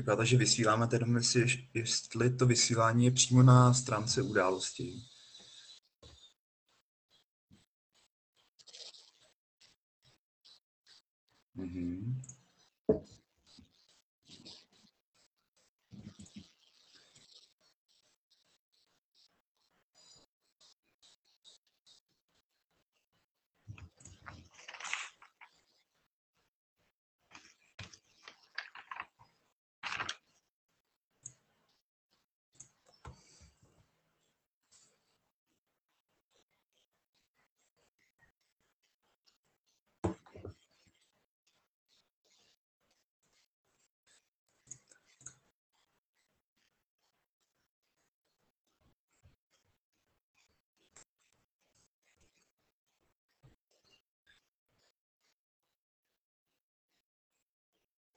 Vypadá, že vysíláme tedy, jestli, jestli to vysílání je přímo na stránce události. Mm-hmm.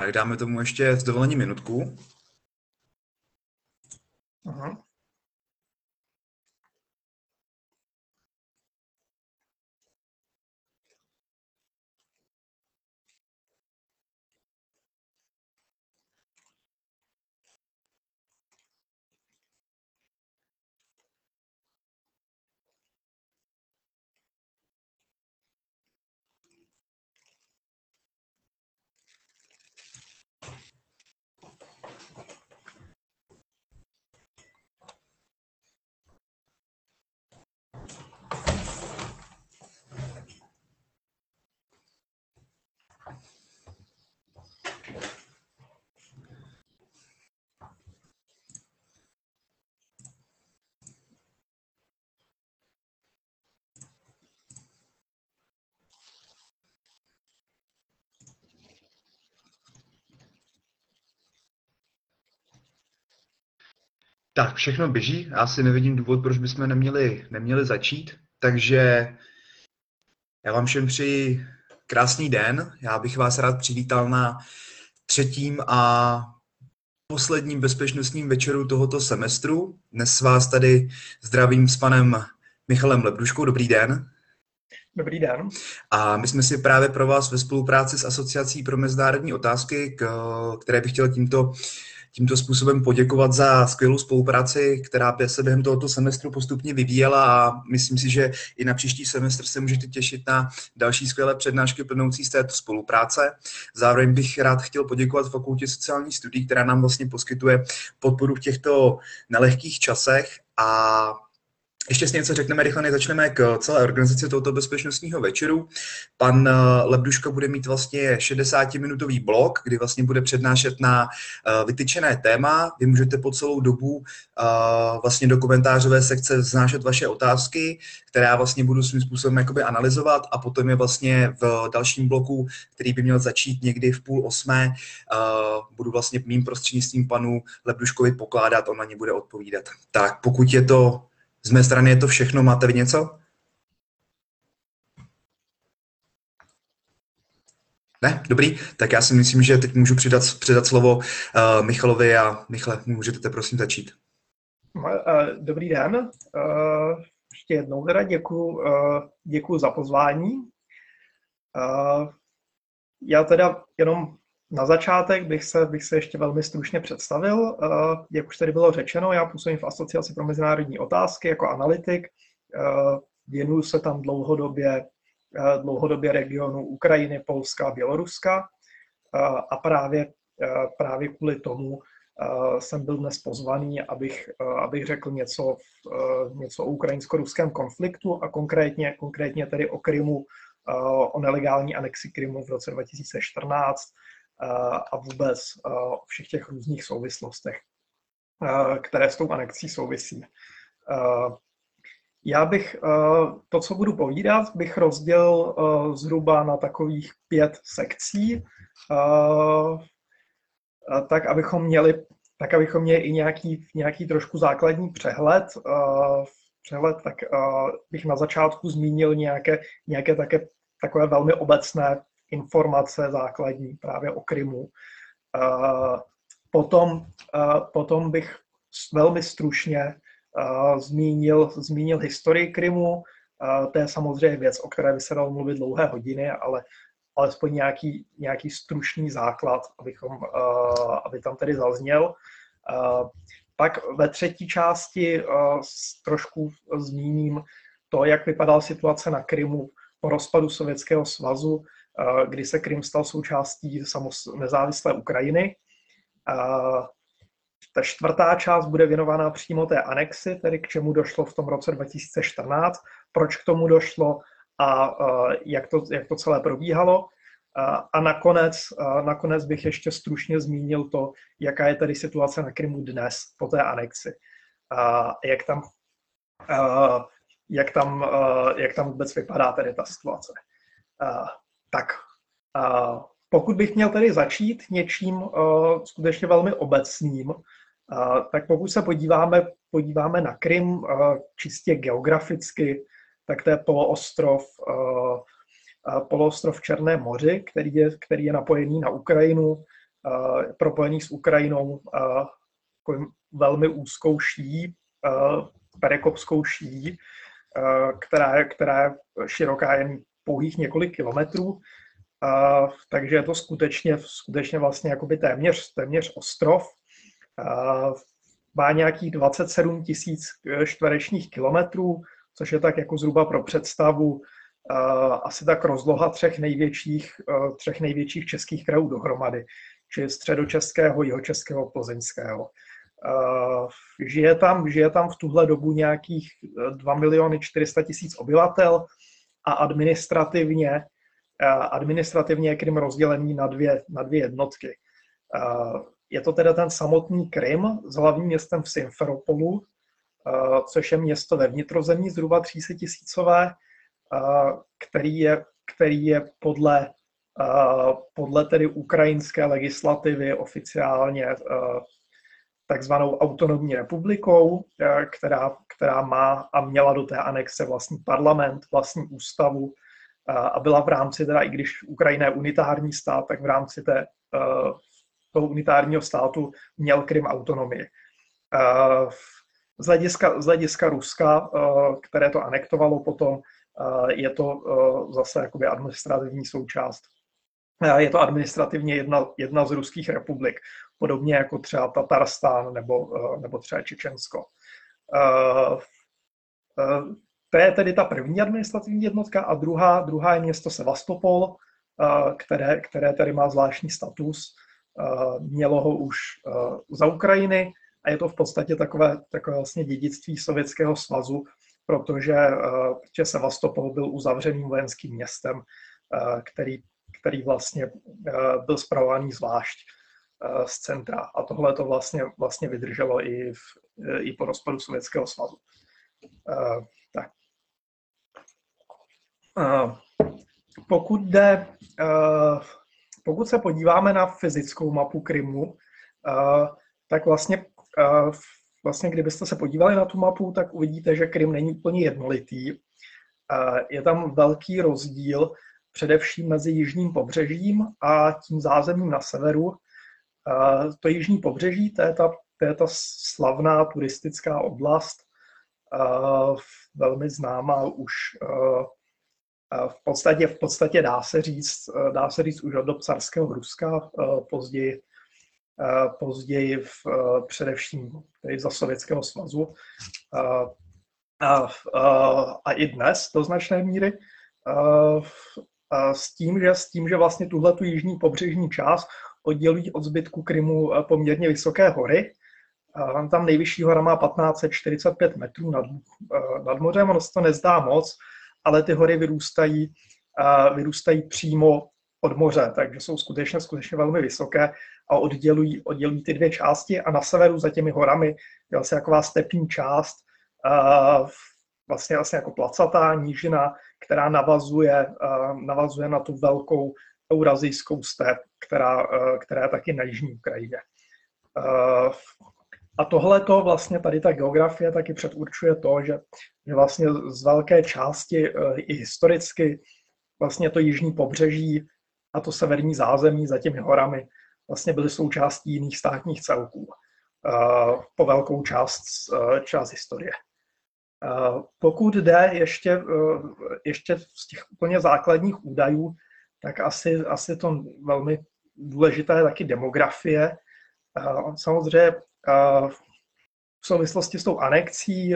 Tak dáme tomu ještě s dovolením minutku. Aha. Tak, všechno běží. Já si nevidím důvod, proč bychom neměli, neměli začít. Takže já vám všem přeji krásný den. Já bych vás rád přivítal na třetím a posledním bezpečnostním večeru tohoto semestru. Dnes vás tady zdravím s panem Michalem Lebduškou. Dobrý den. Dobrý den. A my jsme si právě pro vás ve spolupráci s Asociací pro mezinárodní otázky, které bych chtěl tímto tímto způsobem poděkovat za skvělou spolupráci, která se během tohoto semestru postupně vyvíjela a myslím si, že i na příští semestr se můžete těšit na další skvělé přednášky plnoucí z této spolupráce. Zároveň bych rád chtěl poděkovat Fakultě sociálních studií, která nám vlastně poskytuje podporu v těchto nelehkých časech a ještě si něco řekneme rychle, než začneme k celé organizaci tohoto bezpečnostního večeru. Pan eh, Lebduška bude mít vlastně 60-minutový blok, kdy vlastně bude přednášet na eh, vytyčené téma. Vy můžete po celou dobu eh, vlastně do komentářové sekce vznášet vaše otázky, které já vlastně budu svým způsobem jakoby analyzovat a potom je vlastně v dalším bloku, který by měl začít někdy v půl osmé, budu vlastně mým prostřednictvím panu Lebduškovi pokládat, on na ně bude odpovídat. Tak pokud je to z mé strany je to všechno. Máte vy něco? Ne? Dobrý. Tak já si myslím, že teď můžu přidat, přidat slovo uh, Michalovi a Michale, můžete prosím začít. Dobrý den. Uh, ještě jednou teda děkuji uh, děkuji za pozvání. Uh, já teda jenom na začátek bych se, bych se ještě velmi stručně představil. Eh, jak už tady bylo řečeno, já působím v Asociaci pro mezinárodní otázky jako analytik. Eh, věnuju se tam dlouhodobě, eh, dlouhodobě regionu Ukrajiny, Polska a Běloruska. A právě, právě kvůli tomu jsem byl dnes pozvaný, abych, abych řekl něco, něco o ukrajinsko-ruském konfliktu a konkrétně, konkrétně tedy o Krymu, o nelegální anexi Krymu v roce 2014 a vůbec o všech těch různých souvislostech, které s tou anexí souvisí. Já bych to, co budu povídat, bych rozdělil zhruba na takových pět sekcí, tak abychom měli, tak abychom měli i nějaký, nějaký trošku základní přehled. Přehled, tak bych na začátku zmínil nějaké, nějaké také takové velmi obecné informace základní právě o Krymu. Potom, potom bych velmi stručně zmínil, zmínil historii Krymu. To je samozřejmě věc, o které by se dalo mluvit dlouhé hodiny, ale alespoň nějaký, nějaký stručný základ, abychom, aby tam tedy zazněl. Pak ve třetí části trošku zmíním to, jak vypadala situace na Krymu po rozpadu Sovětského svazu, kdy se Krym stal součástí nezávislé Ukrajiny. Ta čtvrtá část bude věnovaná přímo té anexi, tedy k čemu došlo v tom roce 2014, proč k tomu došlo a jak to, jak to celé probíhalo. A nakonec, nakonec bych ještě stručně zmínil to, jaká je tedy situace na Krymu dnes po té anexi. Jak tam, jak tam, jak tam vůbec vypadá tedy ta situace. Tak, pokud bych měl tedy začít něčím skutečně velmi obecným, tak pokud se podíváme, podíváme na Krym čistě geograficky, tak to je poloostrov, poloostrov Černé moři, který je, který je napojený na Ukrajinu, propojený s Ukrajinou velmi úzkou ší, perekopskou ší, která je, která je široká jen pouhých několik kilometrů. takže je to skutečně, skutečně vlastně jakoby téměř, téměř ostrov má nějakých 27 tisíc e, čtverečních kilometrů, což je tak jako zhruba pro představu asi tak rozloha třech největších, e, třech největších českých krajů dohromady, či středočeského, jihočeského, plzeňského. Žije tam, žije tam v tuhle dobu nějakých 2 e, miliony 400 tisíc obyvatel a administrativně, administrativně je Krym rozdělený na dvě, na dvě jednotky. Je to teda ten samotný Krym s hlavním městem v Simferopolu, což je město ve vnitrozemí zhruba 300 tisícové, který je, který je podle, podle tedy ukrajinské legislativy oficiálně takzvanou autonomní republikou, která, která má a měla do té anexe vlastní parlament, vlastní ústavu a byla v rámci, teda i když Ukrajina je unitární stát, tak v rámci té toho unitárního státu měl Krym autonomii. Eh, z hlediska, z hlediska Ruska, eh, které to anektovalo potom, eh, je to zase jakoby administrativní součást. Je to administrativně jedna, jedna z ruských republik, podobně jako třeba Tatarstán nebo, nebo třeba Čečensko. To je tedy ta první administrativní jednotka a druhá, druhá je město Sevastopol, které, které tedy má zvláštní status Eh, mělo ho už eh, za Ukrajiny a je to v podstatě takové, takové vlastně dědictví Sovětského svazu, protože, protože eh, Sevastopol byl uzavřeným vojenským městem, který, který vlastně byl zpravovaný zvlášť z centra. A tohle to vlastně, vlastně vydrželo i, v, i po rozpadu Sovětského svazu. Tak. Pokud jde pokud se podíváme na fyzickou mapu Krymu, eh, tak vlastně, eh, vlastně kdybyste se podívali na tu mapu, tak uvidíte, že Krym není úplně jednolitý. Eh, je tam velký rozdíl především mezi jižním pobřežím a tím zázemím na severu. To jižní pobřeží, to je ta, to je ta slavná turistická oblast, velmi známá už v podstatě, v podstatě dá se říct, dá se říct už od dob carského Ruska, později, později v, především tedy za Sovětského svazu a, a, a i dnes do značné míry. A s tím, že, s tím, že vlastně tuhle tu jižní pobřežní část oddělují od zbytku Krymu poměrně vysoké hory. Tam nejvyšší hora má 1545 metrů nad, nad mořem, ono se to nezdá moc, ale ty hory vyrůstají, vyrůstají přímo od moře, takže jsou skutečně, skutečně velmi vysoké a oddělují, oddělují ty dvě části a na severu za těmi horami je vlastně taková stepní část, vlastně, vlastně jako placatá nížina, která navazuje, navazuje na tu velkou eurazijskou step, která, která je taky na jižní Ukrajině. A tohle to vlastně tady ta geografie taky předurčuje to, že, že vlastně z velké části eh, i historicky vlastně to jižní pobřeží a to severní zázemí za těmi horami vlastně byly součástí jiných státních celků po velkou část, část historie. Pokud jde ještě, ještě z těch úplně základních údajů, tak asi, asi to velmi důležité je taky demografie. Samozřejmě v souvislosti s tou anexí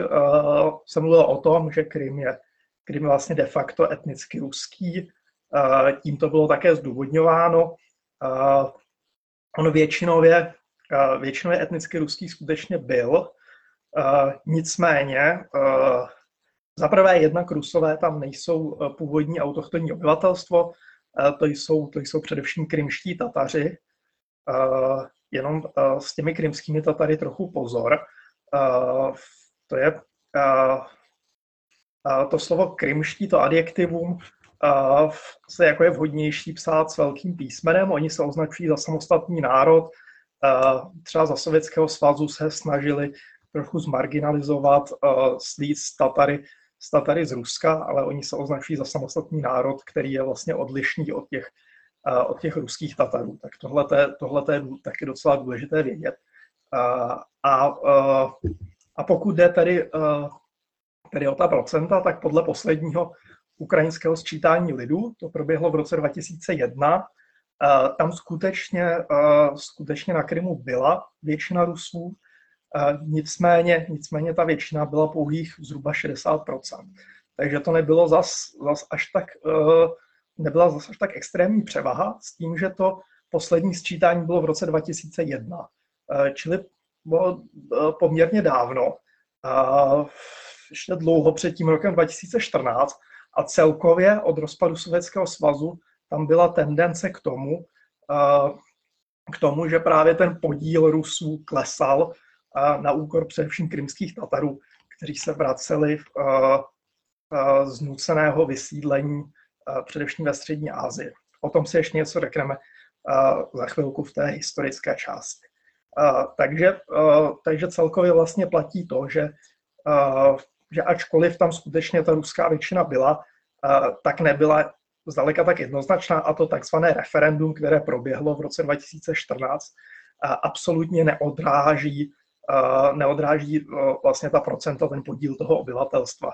jsem mluvil o tom, že Krym je, Krym je vlastně de facto etnicky ruský. Tím to bylo také zdůvodňováno. On většinově, většinově etnicky ruský skutečně byl, nicméně za prvé jednak Rusové tam nejsou původní autochtonní obyvatelstvo, to jsou, to jsou především krymští Tataři. Jenom s těmi krymskými Tatary trochu pozor. To je to slovo krymští, to adjektivum, se jako je vhodnější psát s velkým písmenem. Oni se označují za samostatný národ. Třeba za Sovětského svazu se snažili trochu zmarginalizovat, slít z Tatary z Tatary z Ruska, ale oni se označují za samostatný národ, který je vlastně odlišný od těch, od těch ruských Tatarů. Tak tohle je taky docela důležité vědět. A, a, a pokud jde tedy, tedy o ta procenta, tak podle posledního ukrajinského sčítání lidu, to proběhlo v roce 2001, tam skutečně, skutečně na Krymu byla většina Rusů, Nicméně, nicméně ta většina byla pouhých zhruba 60%. Takže to nebylo zas, zas až tak, eh, nebyla zas až tak extrémní převaha s tím, že to poslední sčítání bylo v roce 2001. Eh, čili bylo eh, poměrně dávno, ještě dlouho před tím rokem 2014 a celkově od rozpadu Sovětského svazu tam byla tendence k tomu, k tomu, že právě ten podíl Rusů klesal na úkor především krymských Tatarů, kteří se vraceli z nuceného vysídlení především ve střední Asii. O tom si ještě něco řekneme za chvilku v té historické části. Takže, takže celkově vlastně platí to, že, že ačkoliv tam skutečně ta ruská většina byla, tak nebyla zdaleka tak jednoznačná a to takzvané referendum, které proběhlo v roce 2014, absolutně neodráží neodráží vlastně ta procenta, ten podíl toho obyvatelstva,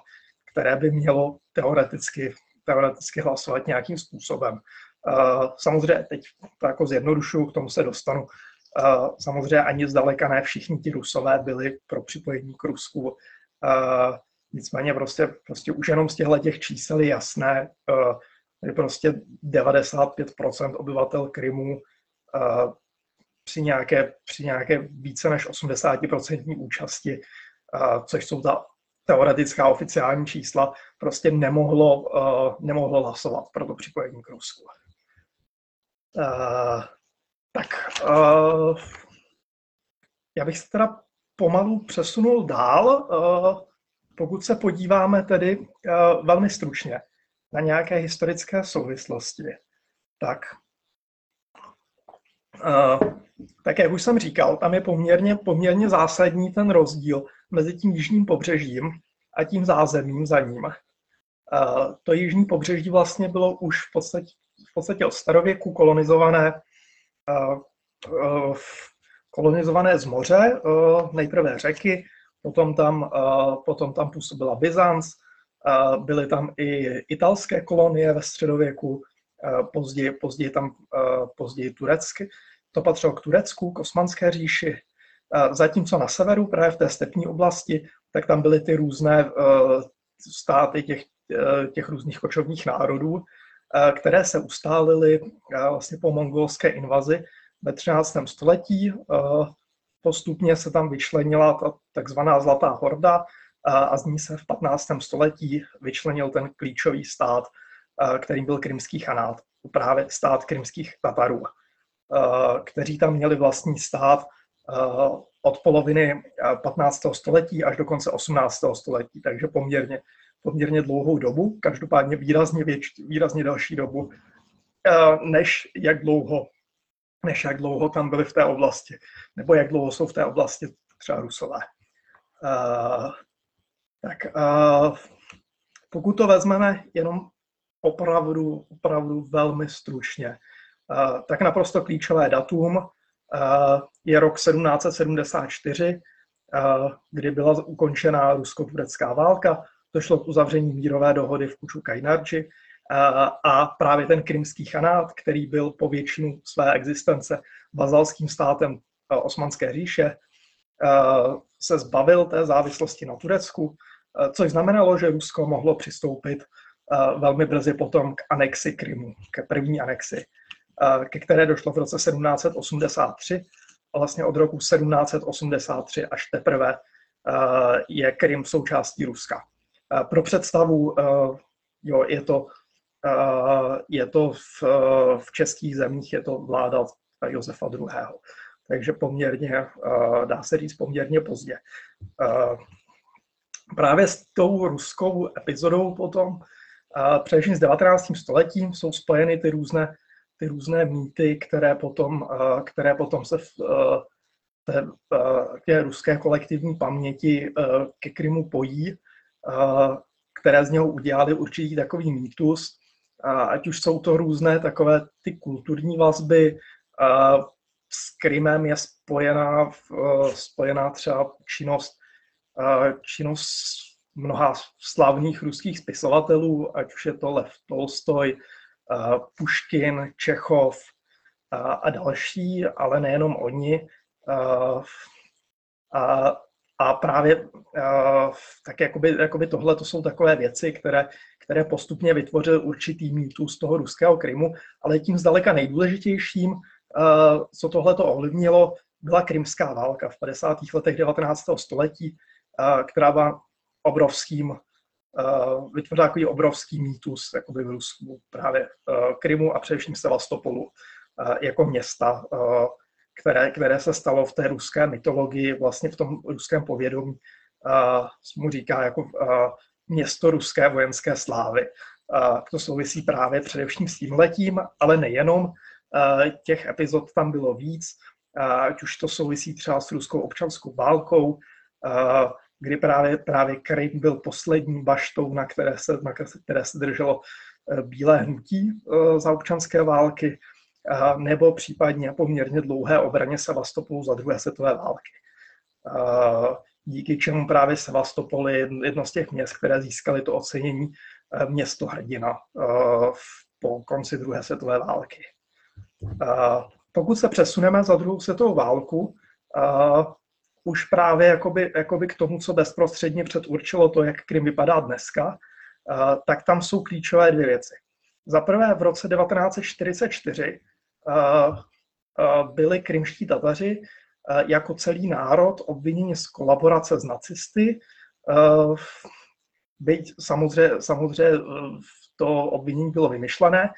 které by mělo teoreticky, teoreticky hlasovat nějakým způsobem. Samozřejmě teď to jako zjednodušuju, k tomu se dostanu. Samozřejmě ani zdaleka ne všichni ti rusové byli pro připojení k Rusku. Nicméně prostě, prostě už jenom z těchto těch čísel je jasné, že prostě 95% obyvatel Krymu při nějaké, při nějaké více než 80% účasti, což jsou ta teoretická oficiální čísla, prostě nemohlo, nemohlo hlasovat pro to připojení k Rusku. Tak, já bych se teda pomalu přesunul dál, pokud se podíváme tedy velmi stručně na nějaké historické souvislosti, tak tak jak už jsem říkal, tam je poměrně, poměrně zásadní ten rozdíl mezi tím jižním pobřežím a tím zázemím za ním. To jižní pobřeží vlastně bylo už v podstatě, v podstatě od starověku kolonizované, kolonizované z moře, nejprve řeky, potom tam, potom tam působila Byzanc, byly tam i italské kolonie ve středověku, později, později tam později turecky, to patřilo k Turecku, k Osmanské říši, zatímco na severu, právě v té stepní oblasti, tak tam byly ty různé státy těch, těch různých kočovních národů, které se ustálily vlastně po mongolské invazi ve 13. století. Postupně se tam vyčlenila ta takzvaná Zlatá horda a z ní se v 15. století vyčlenil ten klíčový stát, kterým byl krymský chanát, právě stát krymských Tatarů. Eh, kteří tam měli vlastní stát eh, od poloviny 15. Eh, století až do konce 18. století, takže poměrně, poměrně dlouhou dobu, každopádně výrazně, věč, výrazně další dobu, než jak dlouho než jak dlouho tam byli v té oblasti, nebo jak dlouho jsou v té oblasti třeba Rusové. Uh, tak uh, pokud to vezmeme jenom opravdu, opravdu velmi stručně, Eh, tak naprosto klíčové datum eh, je rok 1774, eh, kdy byla ukončena rusko-turecká válka. Došlo k uzavření mírové dohody v Kuču Kajnarči a právě ten krymský chanát, který byl po většinu své existence bazalským státem Osmanské říše, se zbavil té závislosti na Turecku, což znamenalo, že Rusko mohlo přistoupit velmi brzy potom k anexi Krymu, ke první anexi, ke které došlo v roce 1783 a vlastně od roku 1783 až teprve je Krym součástí Ruska. Pro představu, jo, je to, je to v, v českých zemích, je to vláda Josefa II. Takže poměrně, dá se říct, poměrně pozdě. Právě s tou ruskou epizodou potom, především s 19. stoletím, jsou spojeny ty různé, ty různé mýty, které potom, které potom se v té, té ruské kolektivní paměti ke Krymu pojí, které z něho udělali určitý takový mýtus, ať už jsou to různé takové ty kulturní vazby, s Krymem je spojená, spojená třeba činnost, činnost mnoha slavných ruských spisovatelů, ať už je to Lev Tolstoj, Puškin, Čechov a další, ale nejenom oni. A, a právě tak jakoby, jakoby tohle to jsou takové věci, které, které postupně vytvořily určitý mýtus toho ruského Krymu, ale tím zdaleka nejdůležitějším, co tohle to ovlivnilo, byla krymská válka v 50. letech 19. století, která byla obrovským, vytvořila takový obrovský mýtus jakoby v Rusku, právě Krymu a především Sevastopolu jako města, které, které se stalo v té ruské mytologii, vlastně v tom ruském povědomí, uh, mu říká jako uh, město ruské vojenské slávy. Uh, to souvisí právě především s tím letím, ale nejenom. Uh, těch epizod tam bylo víc, uh, ať už to souvisí třeba s ruskou občanskou válkou, uh, kdy právě, právě Krym byl poslední baštou, na které se, na které se drželo bílé hnutí za občanské války nebo případně poměrně dlouhé obraně Sevastopolu za druhé světové války. Díky čemu právě Sevastopol je jedno z těch měst, které získaly to ocenění město hrdina po konci druhé světové války. Pokud se přesuneme za druhou světovou válku, už právě jakoby, jakoby k tomu, co bezprostředně předurčilo to, jak Krym vypadá dneska, tak tam jsou klíčové dvě věci. Za prvé v roce 1944 byli krymští Tataři jako celý národ obviněni z kolaborace s nacisty. Byť samozřejmě, samozřejmě to obvinění bylo vymyšlené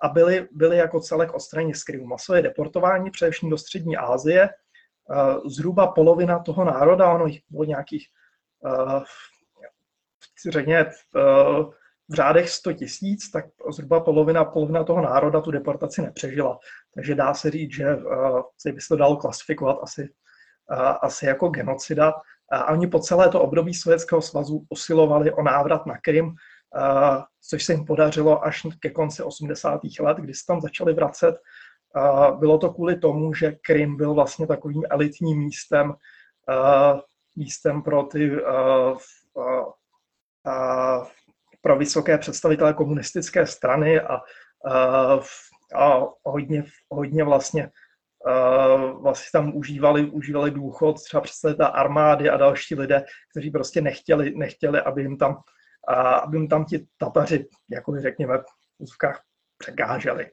a byli, byli jako celek odstraněni z Krymu. Masové deportování především do střední Asie. Zhruba polovina toho národa, ono jich bylo nějakých řekněme v řádech 100 tisíc, tak zhruba polovina, polovina toho národa tu deportaci nepřežila. Takže dá se říct, že uh, by se to dalo klasifikovat asi, asi jako genocida. A oni po celé to období Sovětského svazu usilovali o návrat na Krym, což se jim podařilo až ke konci 80. let, kdy se tam začali vracet. Bylo to kvůli tomu, že Krym byl vlastně takovým elitním místem, místem pro ty pro vysoké představitele komunistické strany a, a, hodně, hodně vlastně, vlastně tam užívali, užívali důchod třeba představitel armády a další lidé, kteří prostě nechtěli, nechtěli aby jim tam, aby jim tam ti Tataři, jako řekněme, v úzkách překáželi.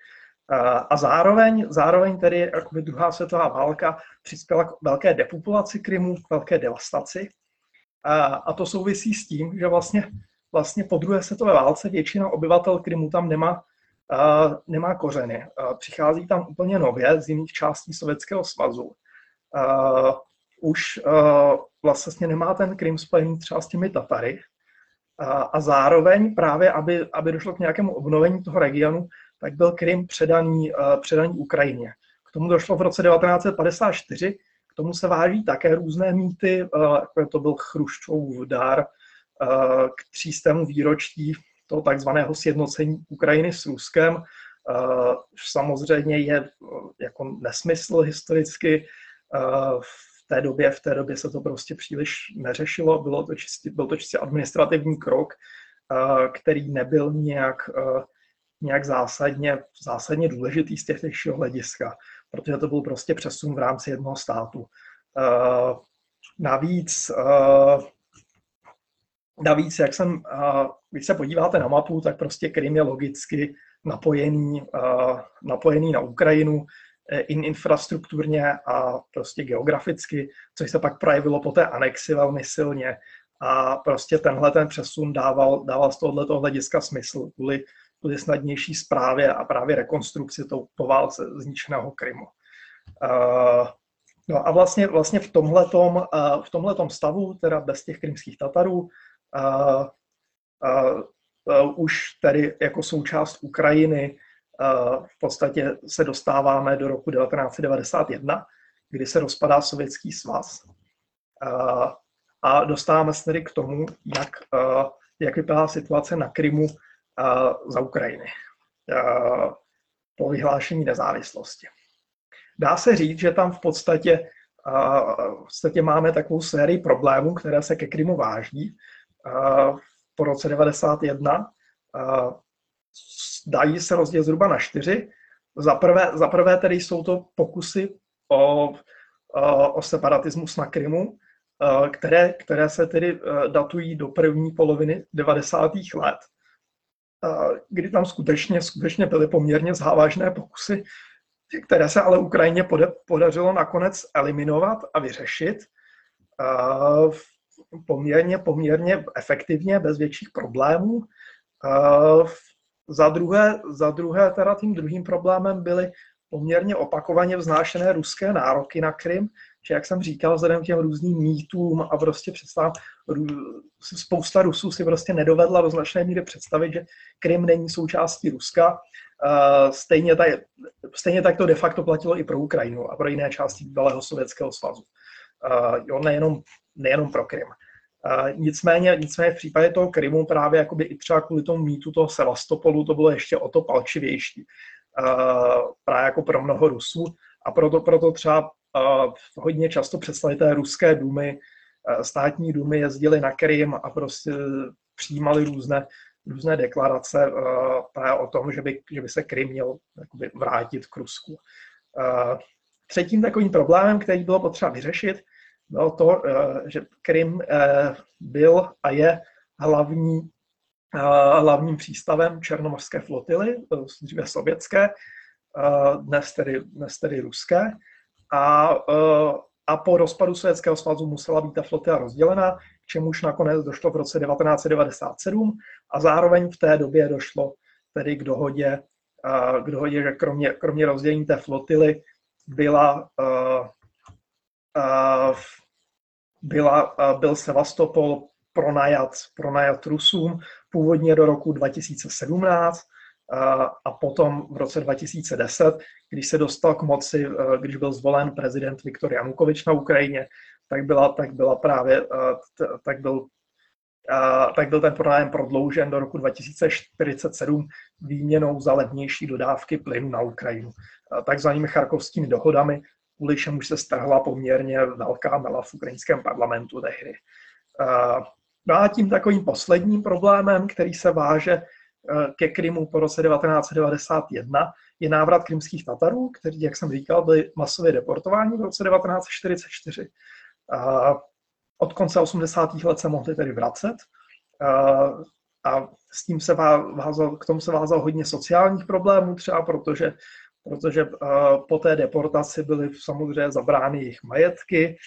A zároveň, zároveň tedy jakoby druhá světová válka přispěla k velké depopulaci Krymu, k velké devastaci. A, a to souvisí s tím, že vlastně vlastně po druhé světové válce většina obyvatel Krymu tam nemá, uh, nemá kořeny. Uh, přichází tam úplně nově z jiných částí Sovětského svazu. Uh, už uh, vlastně nemá ten Krym spojený třeba s těmi Tatary. Uh, a zároveň právě, aby, aby došlo k nějakému obnovení toho regionu, tak byl Krym předaný, uh, předaný Ukrajině. K tomu došlo v roce 1954, k tomu se váží také různé mýty, uh, jako to byl Chruščův dar, k třístému výročí toho takzvaného sjednocení Ukrajiny s Ruskem, samozřejmě je jako nesmysl historicky. V té době, v té době se to prostě příliš neřešilo, bylo to čistě, byl to čistě administrativní krok který nebyl nějak, nějak zásadně, zásadně důležitý z těchto hlediska, protože to byl prostě přesun v rámci jednoho státu. Navíc, navíc jak jsem, když se podíváte na mapu, tak prostě Krym je logicky napojený, napojený na Ukrajinu, in infrastrukturně a prostě geograficky, což se pak projevilo po té anexi velmi silně. A prostě tenhle ten přesun dával, dával z tohoto hlediska smysl kvůli, kvůli snadnější zprávě a právě rekonstrukci tou, po válce zničeného Krymu. Uh, no a vlastně, vlastně v tomhletom, uh, v stavu, teda bez těch krymských Tatarů, uh, už tedy jako součást Ukrajiny v podstatě se dostáváme do roku 1991, kdy se rozpadá Sovětský svaz. A dostáváme se tedy k tomu, jak, jak vypadá situace na Krymu za Ukrajiny po vyhlášení nezávislosti. Dá se říct, že tam v podstatě, v podstatě máme takovou sérii problémů, které se ke Krymu váží. Po roce 91 dají se rozdělit zhruba na čtyři. Za prvé, za prvé tedy jsou to pokusy o, o separatismus na Krymu, které, které se tedy datují do první poloviny 90. let, kdy tam skutečně, skutečně byly poměrně závažné pokusy které se ale Ukrajině podařilo nakonec eliminovat a vyřešit poměrně, poměrně efektivně, bez větších problémů. Za druhé, za druhé teda tím druhým problémem byly poměrně opakovaně vznášené ruské nároky na Krym, že jak jsem říkal, vzhledem k těm různým mýtům a prostě představ, spousta Rusů si prostě nedovedla do značné míry představit, že Krym není součástí Ruska Uh, stejně, tak, stejně tak to de facto platilo i pro Ukrajinu a pro jiné části bývalého Sovětského svazu. Uh, jo, nejenom, nejenom pro Krym. Uh, nicméně, nicméně v případě toho Krymu právě jakoby i třeba kvůli tomu mítu toho Sevastopolu to bylo ještě o to palčivější. Uh, právě jako pro mnoho Rusů a proto, proto třeba uh, hodně často představitelé ruské důmy, uh, státní důmy jezdili na Krym a prostě přijímali různé různé deklarace právě o tom, že by, že by se Krym měl jakoby, vrátit k Rusku. Třetím takovým problémem, který bylo potřeba vyřešit, bylo to, že Krym byl a je hlavní, hlavním přístavem černomorské flotily, dříve sovětské, uh, dnes, tedy, dnes tedy ruské. A, a po rozpadu Sovětského svazu musela být ta flotila rozdělena, čemuž nakonec došlo v roce 1997 a zároveň v té době došlo tedy k dohodě, k dohodě že kromě, kromě rozdělení té flotily byla, byla, byl Sevastopol pronajat, pronajat Rusům původně do roku 2017 a potom v roce 2010, když se dostal k moci, když byl zvolen prezident Viktor Janukovič na Ukrajině, tak byla, tak byla právě, tak byl tak byl ten pronájem prodloužen do roku 2047 výměnou za levnější dodávky plynu na Ukrajinu. Takzvanými charkovskými dohodami, kvůli čemu se strhla poměrně velká mela v ukrajinském parlamentu tehdy. No a tím takovým posledním problémem, který se váže ke Krymu po roce 1991, je návrat krymských Tatarů, kteří, jak jsem říkal, byli masově deportováni v roce 1944 od konce 80. let se mohli tedy vracet a s tím se vázal, k tomu se vázal hodně sociálních problémů třeba, protože, protože po té deportaci byly samozřejmě zabrány jejich majetky,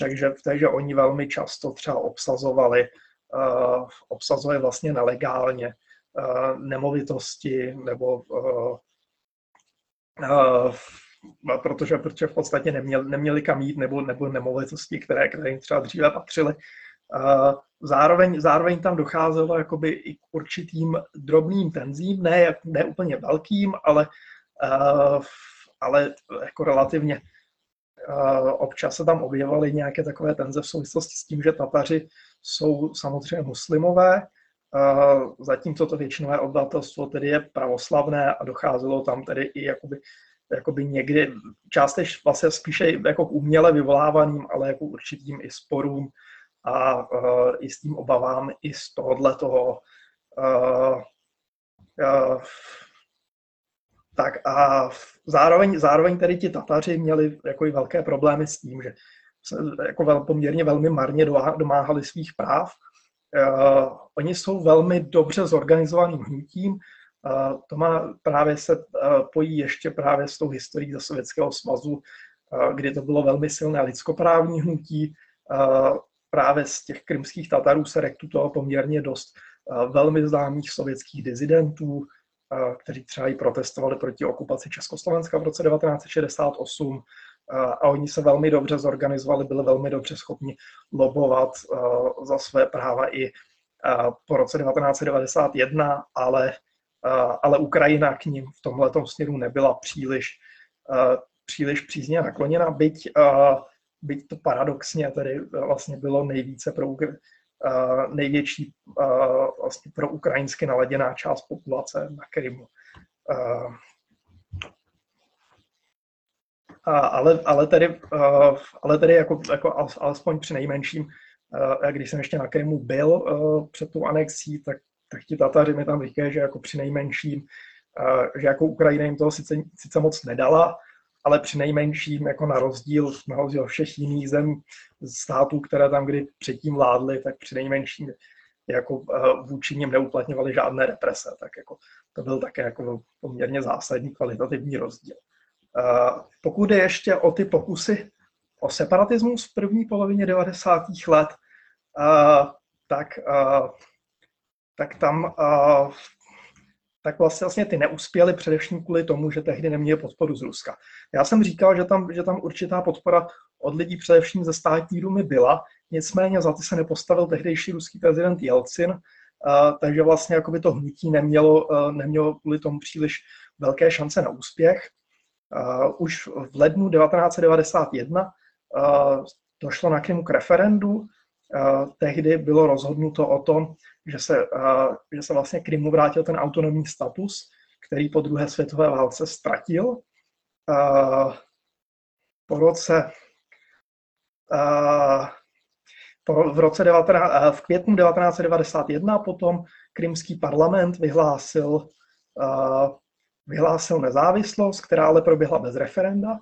takže, takže oni velmi často třeba obsazovali, obsazovali vlastně nelegálně nemovitosti nebo protože, protože v podstatě neměli, neměli kam jít nebo, nebo nemovitosti, které, které jim třeba dříve patřily. Zároveň, zároveň tam docházelo jakoby i k určitým drobným tenzím, ne, ne úplně velkým, ale, ale jako relativně občas se tam objevovaly nějaké takové tenze v souvislosti s tím, že Tataři jsou samozřejmě muslimové, zatímco to většinové obyvatelstvo tedy je pravoslavné a docházelo tam tedy i jakoby jakoby někdy částečně vlastně spíše jako k uměle vyvolávaným, ale jako určitým i sporům a i s tím obavám i z tohohle toho tak a zároveň, zároveň tedy ti Tataři měli jako i velké problémy s tím, že se jako vel, poměrně velmi marně domáhali svých práv. Uh, oni jsou velmi dobře zorganizovaným hnutím. Uh, to má právě se uh, pojí ještě právě s tou historií ze Sovětského svazu, uh, kdy to bylo velmi silné lidskoprávní hnutí. Uh, právě z těch krymských Tatarů se rekrutovalo poměrně dost uh, velmi známých sovětských dizidentů, kteří třeba i protestovali proti okupaci Československa v roce 1968 a oni se velmi dobře zorganizovali, byli velmi dobře schopni lobovat za své práva i po roce 1991, ale, ale Ukrajina k ním v tomhle směru nebyla příliš, příliš přízně nakloněna, byť, byť to paradoxně tedy vlastně bylo nejvíce pro, největší vlastně pro ukrajinsky naladěná část populace na Krymu. Ale, ale tedy, ale tedy jako, jako alespoň při nejmenším, když jsem ještě na Krymu byl před tou anexí, tak, tak ti Tataři mi tam říkají, že jako při nejmenším, že jako Ukrajina jim toho sice, sice moc nedala, ale při nejmenším jako na rozdíl, na rozdíl všech jiných zemí, států, které tam kdy předtím vládly, tak při nejmenším jako eh, vůči nim neuplatňovali žádné represe, tak jako to byl také jako poměrně zásadní kvalitativní rozdíl. Eh, pokud je ještě o ty pokusy o separatismus v první polovině 90. let, eh, tak, tak tam tak vlastně, vlastně ty neuspěly především kvůli tomu, že tehdy neměli podporu z Ruska. Já jsem říkal, že tam, že tam určitá podpora od lidí především ze státní dumy byla, nicméně za ty se nepostavil tehdejší ruský prezident Jelcin, uh, takže vlastně jakoby to hnutí nemělo, uh, nemělo kvůli tomu příliš velké šance na úspěch. Uh, už v lednu 1991 došlo na Krymu k referendu, tehdy bylo rozhodnuto o tom, že se, že se vlastně Krymu vrátil ten autonomní status, který po druhé světové válce ztratil. Po roce v, roce 19, v květnu 1991 potom krymský parlament vyhlásil, vyhlásil nezávislost, která ale proběhla bez referenda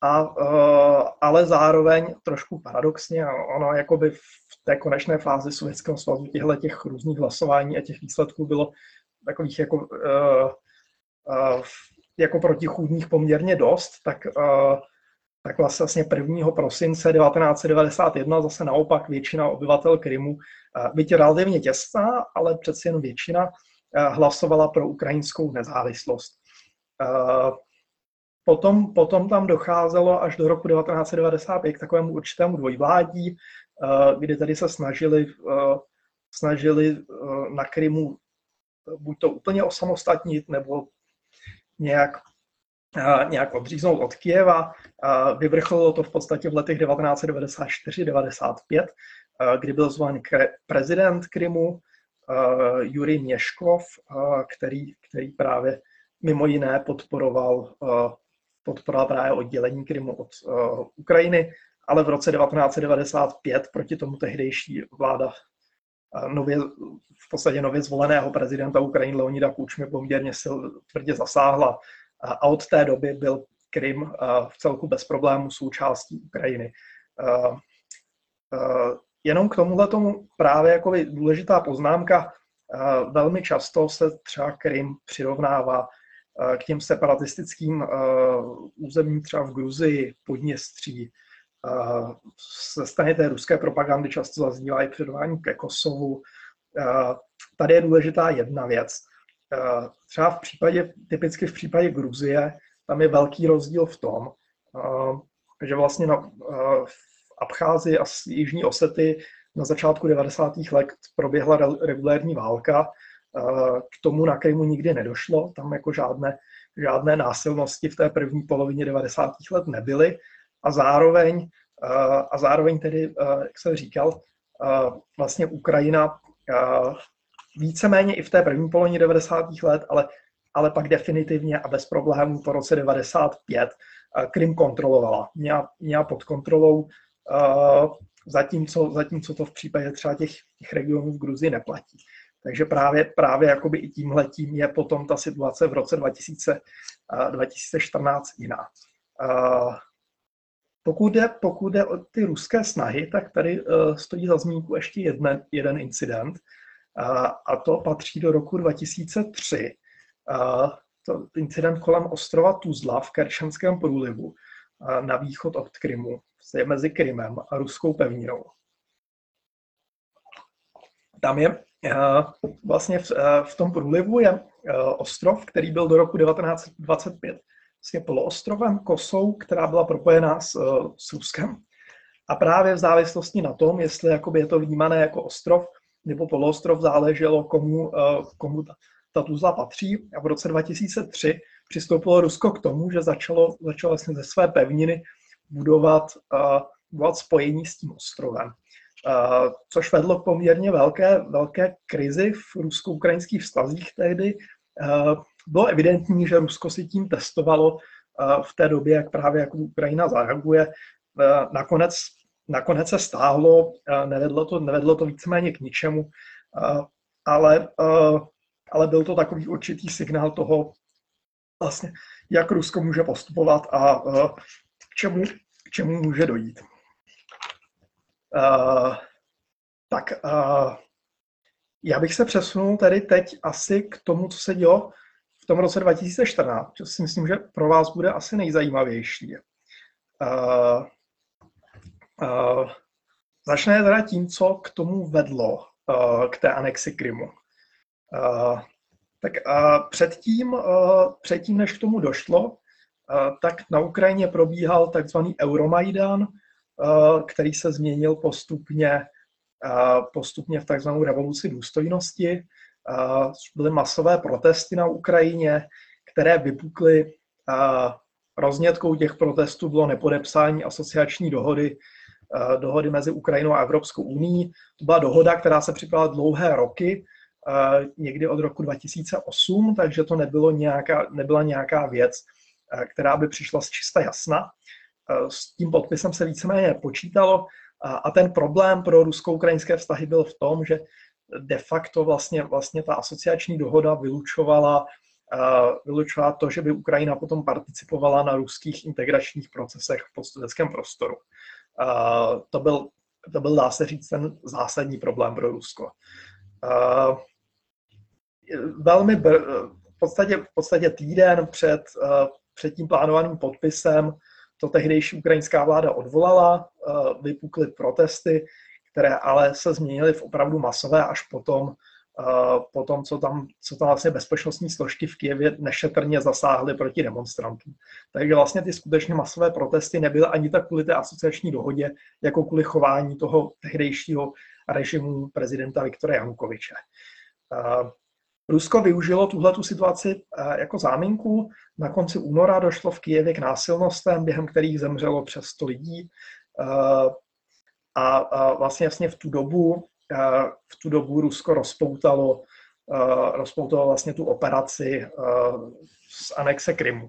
a, uh, ale zároveň trošku paradoxně, ono jakoby v té konečné fázi Sovětského svazu těchto těch různých hlasování a těch výsledků bylo takových jako, uh, uh, jako protichůdných poměrně dost, tak, tak vlastně 1. prosince 1991 zase naopak většina obyvatel Krymu, byť relativně těsná, ale přeci jen většina, hlasovala pro ukrajinskou nezávislost. Potom, potom tam docházelo až do roku 1995 k takovému určitému dvojvládí, eh, kdy tady se snažili, eh, snažili eh, na Krymu buď to úplně osamostatnit, nebo nějak, nějak odříznout od Kijeva. Vyvrcholilo to v podstatě v letech 1994-95, kdy byl zvolen prezident Krymu Jurij Měškov, který, který právě mimo jiné podporoval podporoval právě oddělení Krymu od uh, Ukrajiny, ale v roce 1995 proti tomu tehdejší vláda uh, nově, v podstatě nově zvoleného prezidenta Ukrajiny Leonida Kučmy poměrně sil tvrdě zasáhla a od té doby byl Krym uh, v celku bez problémů součástí Ukrajiny. Uh, uh, jenom k tomuhle tomu právě jako důležitá poznámka, uh, velmi často se třeba Krym přirovnává k těm separatistickým eh, územím třeba v Gruzii, Podněstří, eh, ze strany té ruské propagandy často zaznívá i předování ke Kosovu. Tady je důležitá jedna věc. Třeba v případě, typicky v případě Gruzie, tam je velký rozdíl v tom, že vlastně na, v Abcházi a Jižní Osety na začátku 90. let proběhla regulérní válka, k tomu na Krymu nikdy nedošlo, tam jako žádné, žádné násilnosti v té první polovině 90. let nebyly a zároveň, a zároveň tedy, jak jsem říkal, vlastně Ukrajina víceméně i v té první polovině 90. let, ale, ale pak definitivně a bez problémů po roce 95 Krym kontrolovala. Měla, měla pod kontrolou zatímco, zatímco to v případě třeba těch, těch regionů v Gruzii neplatí. Takže právě, právě jakoby i tímhletím je potom ta situace v roce 2000, 2014 jiná. Pokud jde, pokud jde o ty ruské snahy, tak tady stojí za zmínku ještě jeden, jeden incident, a to patří do roku 2003. To incident kolem ostrova Tuzla v Keršanském průlivu na východ od Krymu, je mezi Krymem a ruskou pevninou. Tam je vlastně v, v tom průlivu je ostrov, který byl do roku 1925 vlastně poloostrovem, kosou, která byla propojená s, s Ruskem. A právě v závislosti na tom, jestli jakoby je to vnímané jako ostrov nebo poloostrov, záleželo, komu, komu ta, ta Tuzla patří. A v roce 2003 přistoupilo Rusko k tomu, že začalo, začalo vlastně ze své pevniny budovat, budovat spojení s tím ostrovem. Uh, což vedlo k poměrně velké, velké krizi v rusko-ukrajinských vztazích tehdy. Uh, bylo evidentní, že Rusko si tím testovalo uh, v té době, jak právě jako Ukrajina zareaguje. Nakonec, nakonec se stáhlo, nevedlo to, nevedlo to víceméně k ničemu, ale, ale byl to takový určitý signál toho, vlastně, jak Rusko může postupovat a k, čemu, k čemu může dojít. Uh, tak uh, já bych se přesunul tady teď asi k tomu, co se dělo v tom roce 2014, což si myslím, že pro vás bude asi nejzajímavější. Uh, uh, začne teda tím, co k tomu vedlo, uh, k té anexi Krymu. Uh, tak uh, předtím, uh, předtím, než k tomu došlo, uh, tak na Ukrajině probíhal takzvaný Euromajdan, který se změnil postupně, uh, postupně v takzvanou revoluci důstojnosti. Uh, byly masové protesty na Ukrajině, které vypukly. Roznětkou těch protestů bylo nepodepsání asociační dohody, dohody mezi Ukrajinou a Evropskou uní. To byla dohoda, která se připravila dlouhé roky, někdy od roku 2008, takže to nebylo nějaká, nebyla nějaká věc, která by přišla z čista jasna. S tím podpisem se víceméně počítalo a ten problém pro rusko-ukrajinské vztahy byl v tom, že de facto vlastně, vlastně ta asociační dohoda vylučovala, vylučovala to, že by Ukrajina potom participovala na ruských integračních procesech v postsovětském prostoru. To byl, to byl, dá se říct, ten zásadní problém pro Rusko velmi br- v, podstatě, v podstatě týden před, eh, před tím plánovaným podpisem to tehdejší ukrajinská vláda odvolala, eh, vypukly protesty, které ale se změnily v opravdu masové až potom, eh, potom co, tam, co tam vlastně bezpečnostní složky v Kijevě nešetrně zasáhly proti demonstrantům. Takže vlastně ty skutečně masové protesty nebyly ani tak kvůli té asociační dohodě, jako kvůli chování toho tehdejšího režimu prezidenta Viktora Janukoviče. Rusko využilo tuhle situaci eh, jako záminku. Na konci února došlo v Kijevě k násilnostem, během kterých zemřelo přes 100 lidí. Eh, a vlastně jasně v tu dobu, eh, v tu dobu Rusko rozpoutalo, rozpoutalo vlastně tu operaci z anexe Krymu,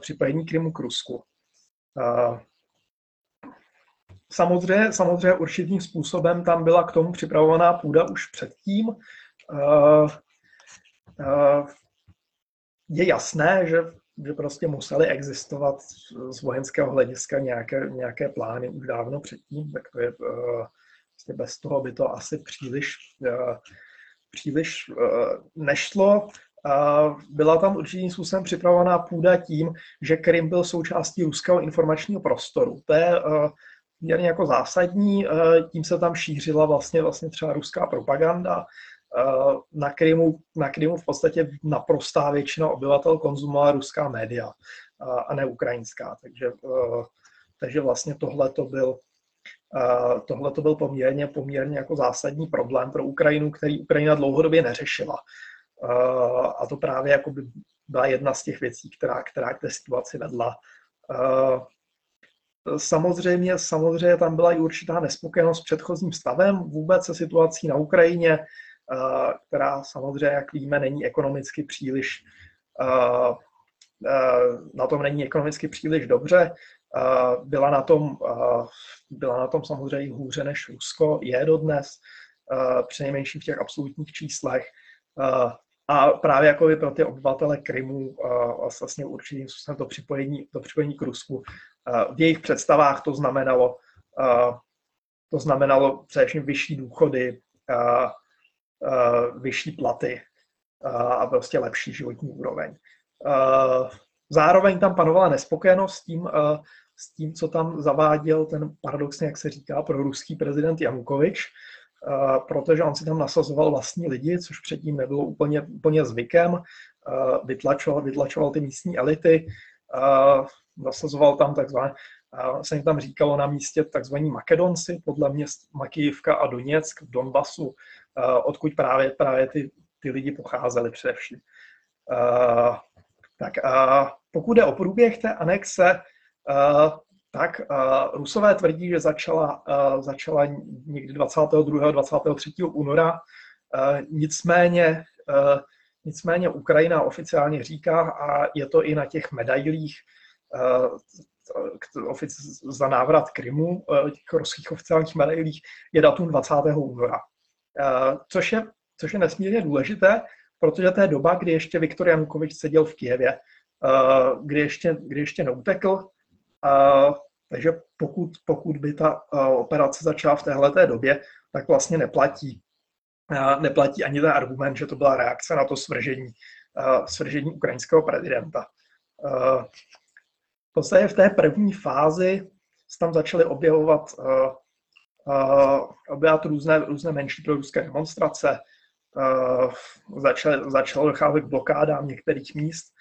připojení Krymu k Rusku. Samozřejmě, samozřejmě určitým způsobem tam byla k tomu připravovaná půda už předtím. Eh, je jasné, že, že prostě museli existovat z vojenského hlediska nějaké, nějaké plány už dávno předtím, tak to je vlastně bez toho by to asi příliš, eh, příliš nešlo. Byla tam určitým způsobem připravovaná půda tím, že Krym byl součástí ruského informačního prostoru. To je poměrně jako zásadní, tím se tam šířila vlastně, vlastně třeba ruská propaganda, Eh, na Krymu, na Krymu v podstatě naprostá většina obyvatel konzumovala ruská média eh, a ne ukrajinská. Takže, eh, takže vlastně tohle to byl Tohle to byl poměrně, poměrně jako zásadní problém pro Ukrajinu, který Ukrajina dlouhodobě neřešila. A to právě jako by byla jedna z těch věcí, která, která k té situaci vedla. Samozřejmě, samozřejmě tam byla i určitá nespokojenost s předchozím stavem, vůbec se situací na Ukrajině, která samozřejmě, jak víme, není ekonomicky příliš, na tom není ekonomicky příliš dobře. Byla na tom, byla na tom samozřejmě hůře než Rusko, je dodnes, přinejmenším v těch absolutních číslech. A právě jako pro ty obyvatele Krymu vlastně určitým způsobem to připojení, to připojení k Rusku. V jejich představách to znamenalo, to znamenalo především vyšší důchody, vyšší platy a prostě lepší životní úroveň. Zároveň tam panovala nespokojenost s tím, s tím, co tam zaváděl ten paradoxně, jak se říká, pro ruský prezident Janukovič, protože on si tam nasazoval vlastní lidi, což předtím nebylo úplně, úplně zvykem, vytlačoval, vytlačoval ty místní elity, nasazoval tam takzvané, se jim tam říkalo na místě takzvaní Makedonci, podle měst Makijivka a Doněck v Donbasu, odkud právě, právě ty, ty lidi pocházeli především. Tak a pokud je o průběh té anexe, tak Rusové tvrdí, že začala, začala někdy 22. 23. února. Nicméně, nicméně Ukrajina oficiálně říká, a je to i na těch medailích za návrat Krymu, těch ruských oficiálních medailích, je datum 20. února. Uh, což, je, což je nesmírně důležité, protože to je doba, kdy ještě Viktor Janukovič seděl v Kijevě, uh, kdy ještě, kdy ještě neutekl, Uh, takže pokud, pokud by ta operace začala v téhle době, tak vlastně neplatí, neplatí ani ten argument, že to byla reakce na to svržení, svržení ukrajinského prezidenta. V podstatě v té první fázi se tam začaly objevovat, uh, uh, objevovat různé, různé menší proruské demonstrace, uh, začal, začalo docházet k blokádám některých míst,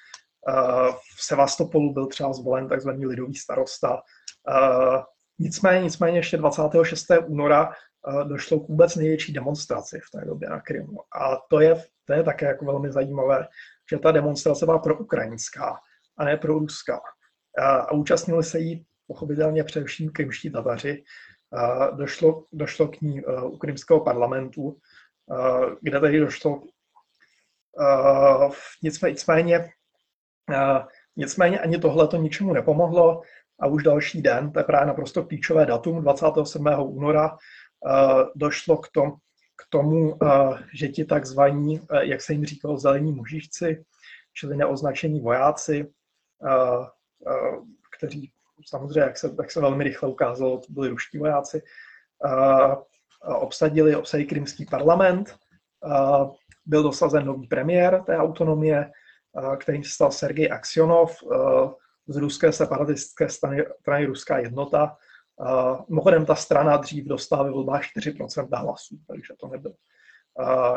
v Sevastopolu byl třeba zvolen takzvaný lidový starosta. Nicméně, nicméně ještě 26. února došlo k vůbec největší demonstraci v té době na Krymu. A to je, to je také jako velmi zajímavé, že ta demonstrace byla pro ukrajinská a ne pro ruská. A účastnili se jí pochopitelně především krymští Tataři. Došlo, došlo k ní u krymského parlamentu, kde tady došlo nicméně Nicméně ani tohle to ničemu nepomohlo a už další den, to je právě naprosto klíčové datum, 27. února, došlo k tomu, k tomu, že ti takzvaní, jak se jim říkalo, zelení mužičci, čili neoznačení vojáci, kteří samozřejmě, jak se, jak se velmi rychle ukázalo, to byli ruští vojáci, obsadili, obsadili krymský parlament, byl dosazen nový premiér té autonomie, kterým se stal Sergej Aksionov. Z ruské separatistické strany, strany Ruská jednota. Mimochodem ta strana dřív dostala ve volbách 4% hlasů, takže to nebylo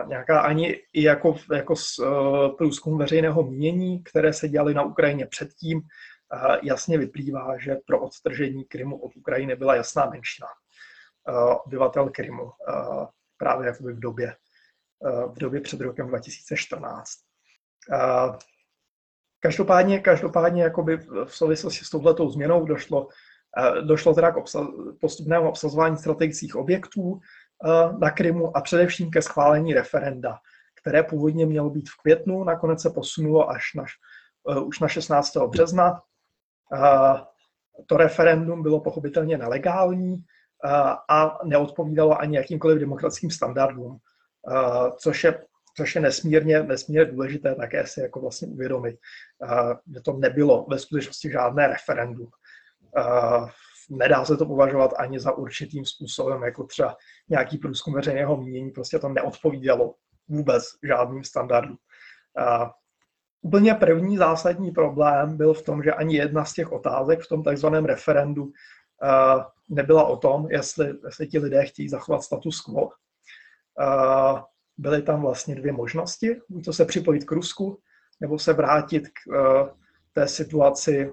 nějaká ani i jako, jako z uh, průzkum veřejného mínění, které se dělaly na Ukrajině předtím, uh, jasně vyplývá, že pro odtržení Krymu od Ukrajiny byla jasná menšina uh, obyvatel Krymu právě jakoby v době, v době před rokem 2014. Každopádně, každopádně jakoby v souvislosti s touhletou změnou došlo, došlo teda k obsa- postupnému obsazování strategických objektů na Krymu a především ke schválení referenda, které původně mělo být v květnu, nakonec se posunulo až na, už na 16. března. To referendum bylo pochopitelně nelegální a neodpovídalo ani jakýmkoliv demokratickým standardům, což je což je nesmírně, nesmírně důležité také si jako vlastně uvědomit, že to nebylo ve skutečnosti žádné referendum. Nedá se to považovat ani za určitým způsobem, jako třeba nějaký průzkum veřejného mínění, prostě to neodpovídalo vůbec žádným standardům. Úplně první zásadní problém byl v tom, že ani jedna z těch otázek v tom takzvaném referendu nebyla o tom, jestli, jestli ti lidé chtějí zachovat status quo byly tam vlastně dvě možnosti, buď to se připojit k Rusku, nebo se vrátit k uh, té situaci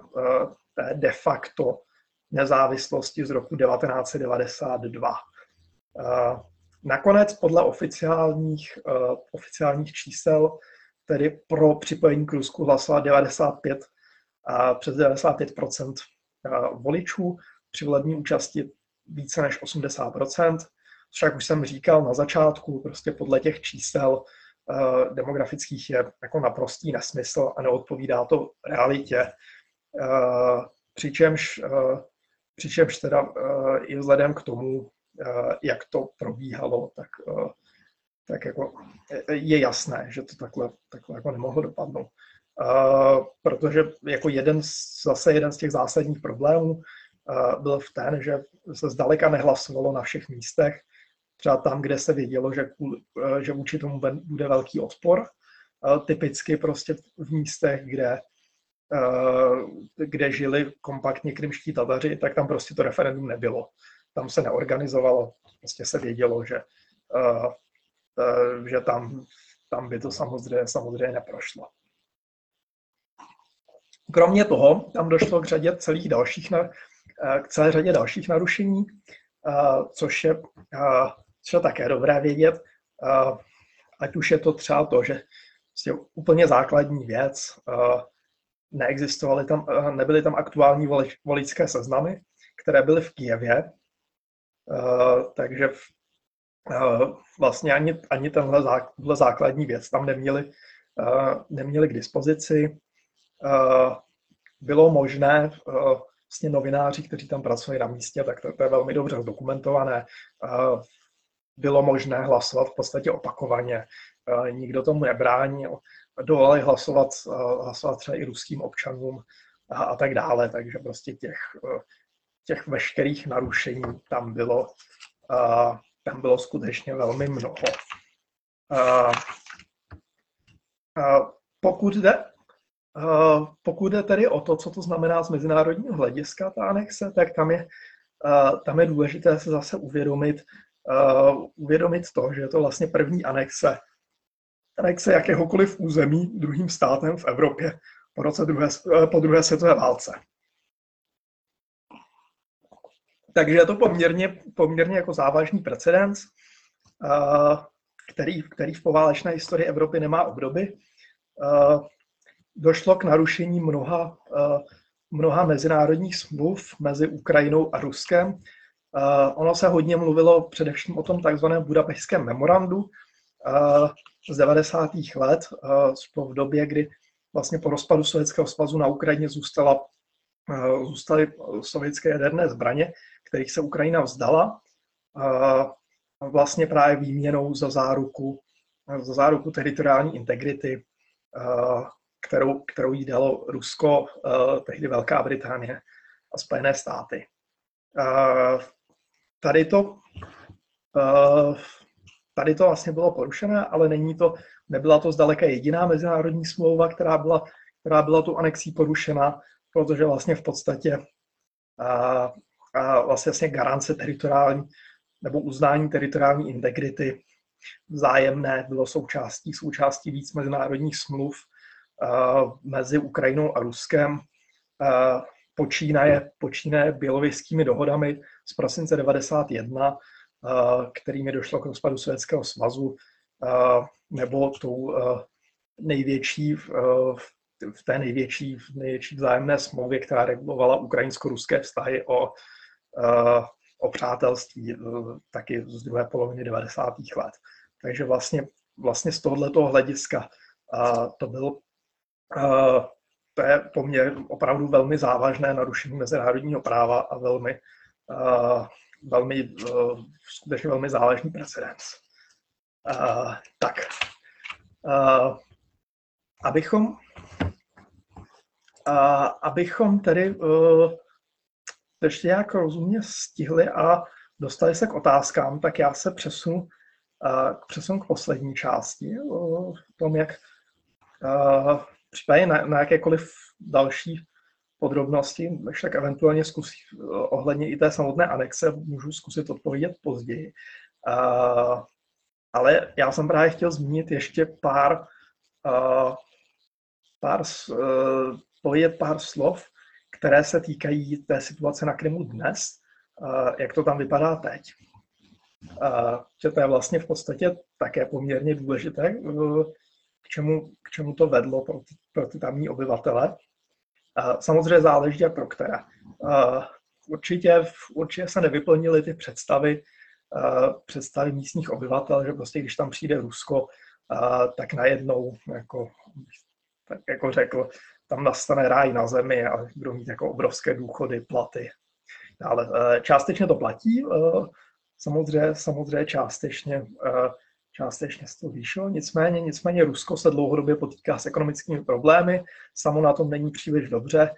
té de facto nezávislosti z roku 1992. Uh, nakonec podle oficiálních, oficiálních čísel tedy pro připojení k Rusku hlasovalo 95, uh, přes 95 uh, voličů, při volební účasti více než 80% však už jsem říkal na začátku, prostě podle těch čísel demografických je jako naprostý nesmysl a neodpovídá to realitě. Přičemž, přičemž teda i vzhledem k tomu, jak to probíhalo, tak, tak jako je jasné, že to takhle, takhle jako nemohlo dopadnout. Protože jako jeden, zase jeden z těch zásadních problémů byl v ten, že se zdaleka nehlasovalo na všech místech, třeba tam, kde se vědělo, že, že vůči tomu bude velký odpor. Typicky prostě v místech, kde, kde žili kompaktně krymští Tataři, tak tam prostě to referendum nebylo. Tam se neorganizovalo, prostě se vědělo, že, že tam, tam by to samozřejmě, samozřejmě neprošlo. Kromě toho tam došlo k řadě celých dalších, k celé řadě dalších narušení, což je, což je také dobré vědět. Ať už je to třeba to, že prostě úplně základní věc, neexistovaly tam, nebyly tam aktuální voličské seznamy, které byly v Kijevě, takže vlastně ani, ani tenhle základní věc tam neměli, neměli k dispozici. Bylo možné vlastně novináři, kteří tam pracovali na místě, tak to, to je velmi dobře zdokumentované. Bylo možné hlasovat v podstatě opakovaně. Nikdo tomu nebránil. Dovolili hlasovat, hlasovat třeba i ruským občanům a, a tak dále. Takže prostě těch, těch veškerých narušení tam bylo, tam bylo skutečně velmi mnoho. Pokud jde Eh, pokud jde tedy o to, co to znamená z mezinárodního hlediska, ta anexe, tak tam je, eh, tam je důležité se zase uvědomit, eh, uvědomit to, že je to vlastně první anexe, anexe jakéhokoliv území druhým státem v Evropě po, roce druhé, po druhé světové válce. Takže je to poměrně, poměrně jako závažný precedens, který, který v poválečné historii Evropy nemá obdoby došlo k narušení mnoha, eh, mnoha mezinárodních smluv mezi Ukrajinou a Ruskem. Eh, ono se hodně mluvilo především o tom takzvaném budapešském memorandu eh, z 90. let, v době, kdy vlastně po rozpadu Sovětského svazu na Ukrajině zůstala, zůstaly sovětské jaderné zbraně, kterých se Ukrajina vzdala, vlastně právě výměnou za záruku, za záruku teritoriální integrity kterou, kterou jí dalo Rusko, tehdy Velká Británie a Spojené státy. Tady to tady to vlastně bylo porušené, ale není to, nebyla to zdaleka jediná mezinárodní smlouva, která byla, která byla tu anexí porušena, protože vlastně v podstatě uh, vlastně, vlastně garance teritoriální nebo uznání teritoriální integrity vzájemné bylo součástí, součástí víc mezinárodních smluv, mezi Ukrajinou a Ruskem. Počínaje, počínaje bělověskými dohodami z prosince 91, kterými došlo k rozpadu Sovětského svazu, nebo tou největší v té největší, největší vzájemné smlouvě, která regulovala ukrajinsko-ruské vztahy o, o přátelství taky z druhé poloviny 90. let. Takže vlastně, vlastně z tohoto hlediska to byl to je poměr opravdu velmi závažné narušení mezinárodního práva a velmi, velmi skutečně velmi závažný precedens. Tak, abychom, abychom tedy ještě nějak rozumně stihli a dostali se k otázkám, tak já se přesunu, přesunu k poslední části, o tom, jak případně na, na jakékoliv další podrobnosti, než tak eventuálně zkusí ohledně i té samotné anexe, můžu zkusit odpovědět později. Ale já jsem právě chtěl zmínit ještě pár, uh, pár, uh, pár slov, které se týkají té situace na Krymu dnes, uh, jak to tam vypadá teď. Uh, že to je vlastně v podstatě také poměrně důležité, uh, k čemu, k čemu to vedlo pro ty, pro ty tamní obyvatele. Samozřejmě záleží, jak pro které. Určitě, určitě se nevyplnily ty představy, představy místních obyvatel, že prostě když tam přijde Rusko, tak najednou, jako, tak jako řekl, tam nastane ráj na zemi a budou mít jako obrovské důchody, platy. Ale částečně to platí, samozřejmě, samozřejmě částečně, částečně se to zvýšilo, nicméně, nicméně Rusko se dlouhodobě potýká s ekonomickými problémy, samo na tom není příliš dobře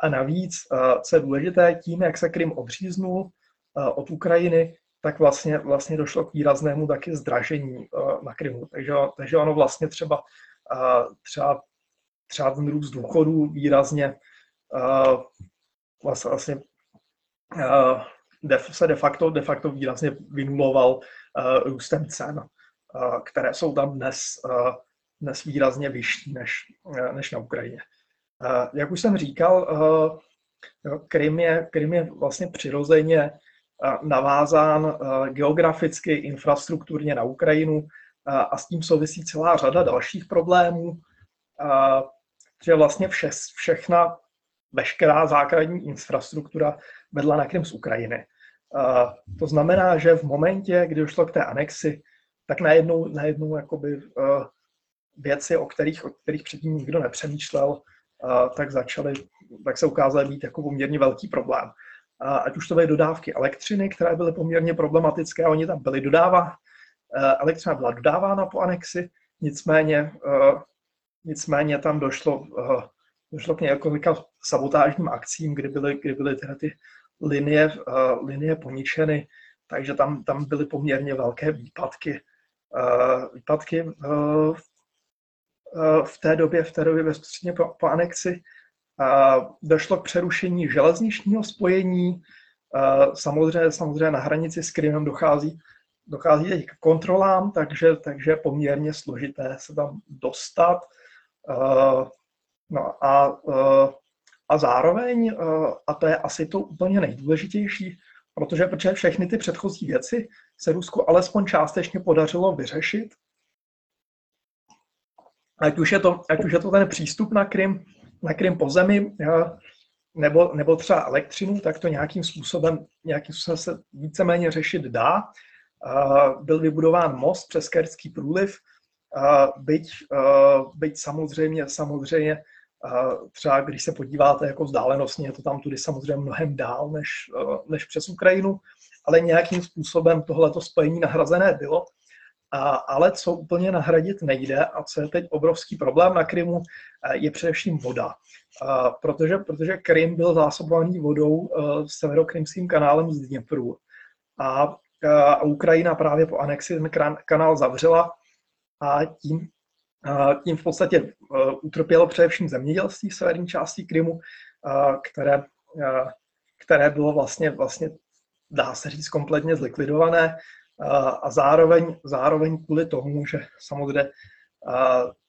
a navíc, co je důležité, tím, jak se Krym odříznul od Ukrajiny, tak vlastně, vlastně došlo k výraznému taky zdražení na Krymu. Takže, takže ono vlastně třeba, třeba, třeba ten růst důchodů výrazně vlastně, vlastně se de facto, de facto výrazně vynuloval růstem cen, které jsou tam dnes, dnes výrazně vyšší než, než na Ukrajině. Jak už jsem říkal, Krym je, Krym je vlastně přirozeně navázán geograficky, infrastrukturně na Ukrajinu a s tím souvisí celá řada dalších problémů, že vlastně vše, všechna, veškerá základní infrastruktura vedla na Krym z Ukrajiny. To znamená, že v momentě, kdy došlo k té anexi, tak najednou, najednou jakoby, věci, o kterých, o kterých předtím nikdo nepřemýšlel, tak začaly, tak se ukázaly být jako poměrně velký problém. Ať už to byly dodávky elektřiny, které byly poměrně problematické, oni tam byly dodává, elektřina byla dodávána po anexi, nicméně, nicméně tam došlo, došlo k několika sabotážním akcím, kdy byly, kdy byly tyhle ty linie, linie poničeny, takže tam, tam byly poměrně velké výpadky, výpadky Eh, v té době, v té době bezprostředně po, po anexi, došlo k přerušení železničního spojení. Samozřejmě, samozřejmě na hranici s Krymem dochází, dochází k kontrolám, takže, takže poměrně složité se tam dostat. Eh, no a, eh, a zároveň, a to je asi to úplně nejdůležitější, protože, protože všechny ty předchozí věci se Rusku alespoň částečně podařilo vyřešit, ať už je to, ať už je to ten přístup na Krym, na Krym po zemi, nebo, nebo třeba elektřinu, tak to nějakým způsobem, nějakým způsobem se víceméně řešit dá. Byl vybudován most přes Kerský průliv, byť, byť samozřejmě, samozřejmě třeba když se podíváte jako vzdálenostně, je to tam tudy samozřejmě mnohem dál než, než přes Ukrajinu, ale nějakým způsobem tohleto spojení nahrazené bylo. A, ale co úplně nahradit nejde a co je teď obrovský problém na Krymu, je především voda. A, protože, protože Krym byl zásobovaný vodou severokrymským kanálem z Dněpru. A, a Ukrajina právě po anexi ten kanál zavřela a tím, a tím v podstatě uh, utrpělo především zemědělství v severní části Krymu, uh, které, uh, které bylo vlastně, vlastně, dá se říct, kompletně zlikvidované a zároveň, zároveň kvůli tomu, že samozřejmě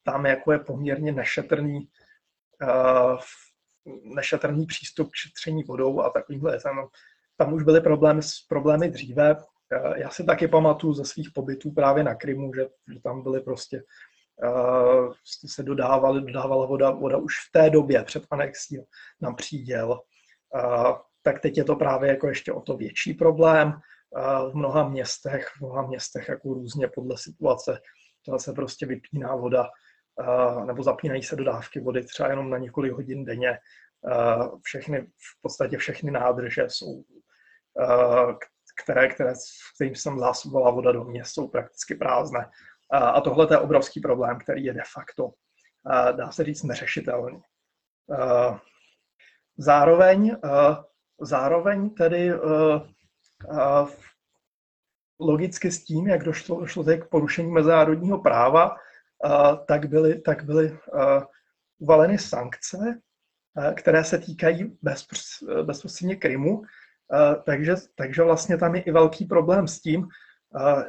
tam jako je poměrně nešetrný, nešetrný přístup k šetření vodou a takovýmhle. Tam, tam už byly problémy, problémy dříve. Já si taky pamatuju ze svých pobytů právě na Krymu, že, že tam byly prostě uh, se dodávaly, dodávala voda, voda už v té době před anexí na příděl. Uh, tak teď je to právě jako ještě o to větší problém v mnoha městech, v mnoha městech jako různě podle situace, třeba se prostě vypíná voda nebo zapínají se dodávky vody třeba jenom na několik hodin denně. Všechny, v podstatě všechny nádrže jsou, které, které, kterým jsem zásobovala voda do měst, jsou prakticky prázdné. A tohle je obrovský problém, který je de facto, dá se říct, neřešitelný. Zároveň, zároveň tedy logicky s tím, jak došlo, došlo k porušení mezinárodního práva, tak byly, tak byly uvaleny sankce, které se týkají bezprostředně Krymu. Takže, takže vlastně tam je i velký problém s tím,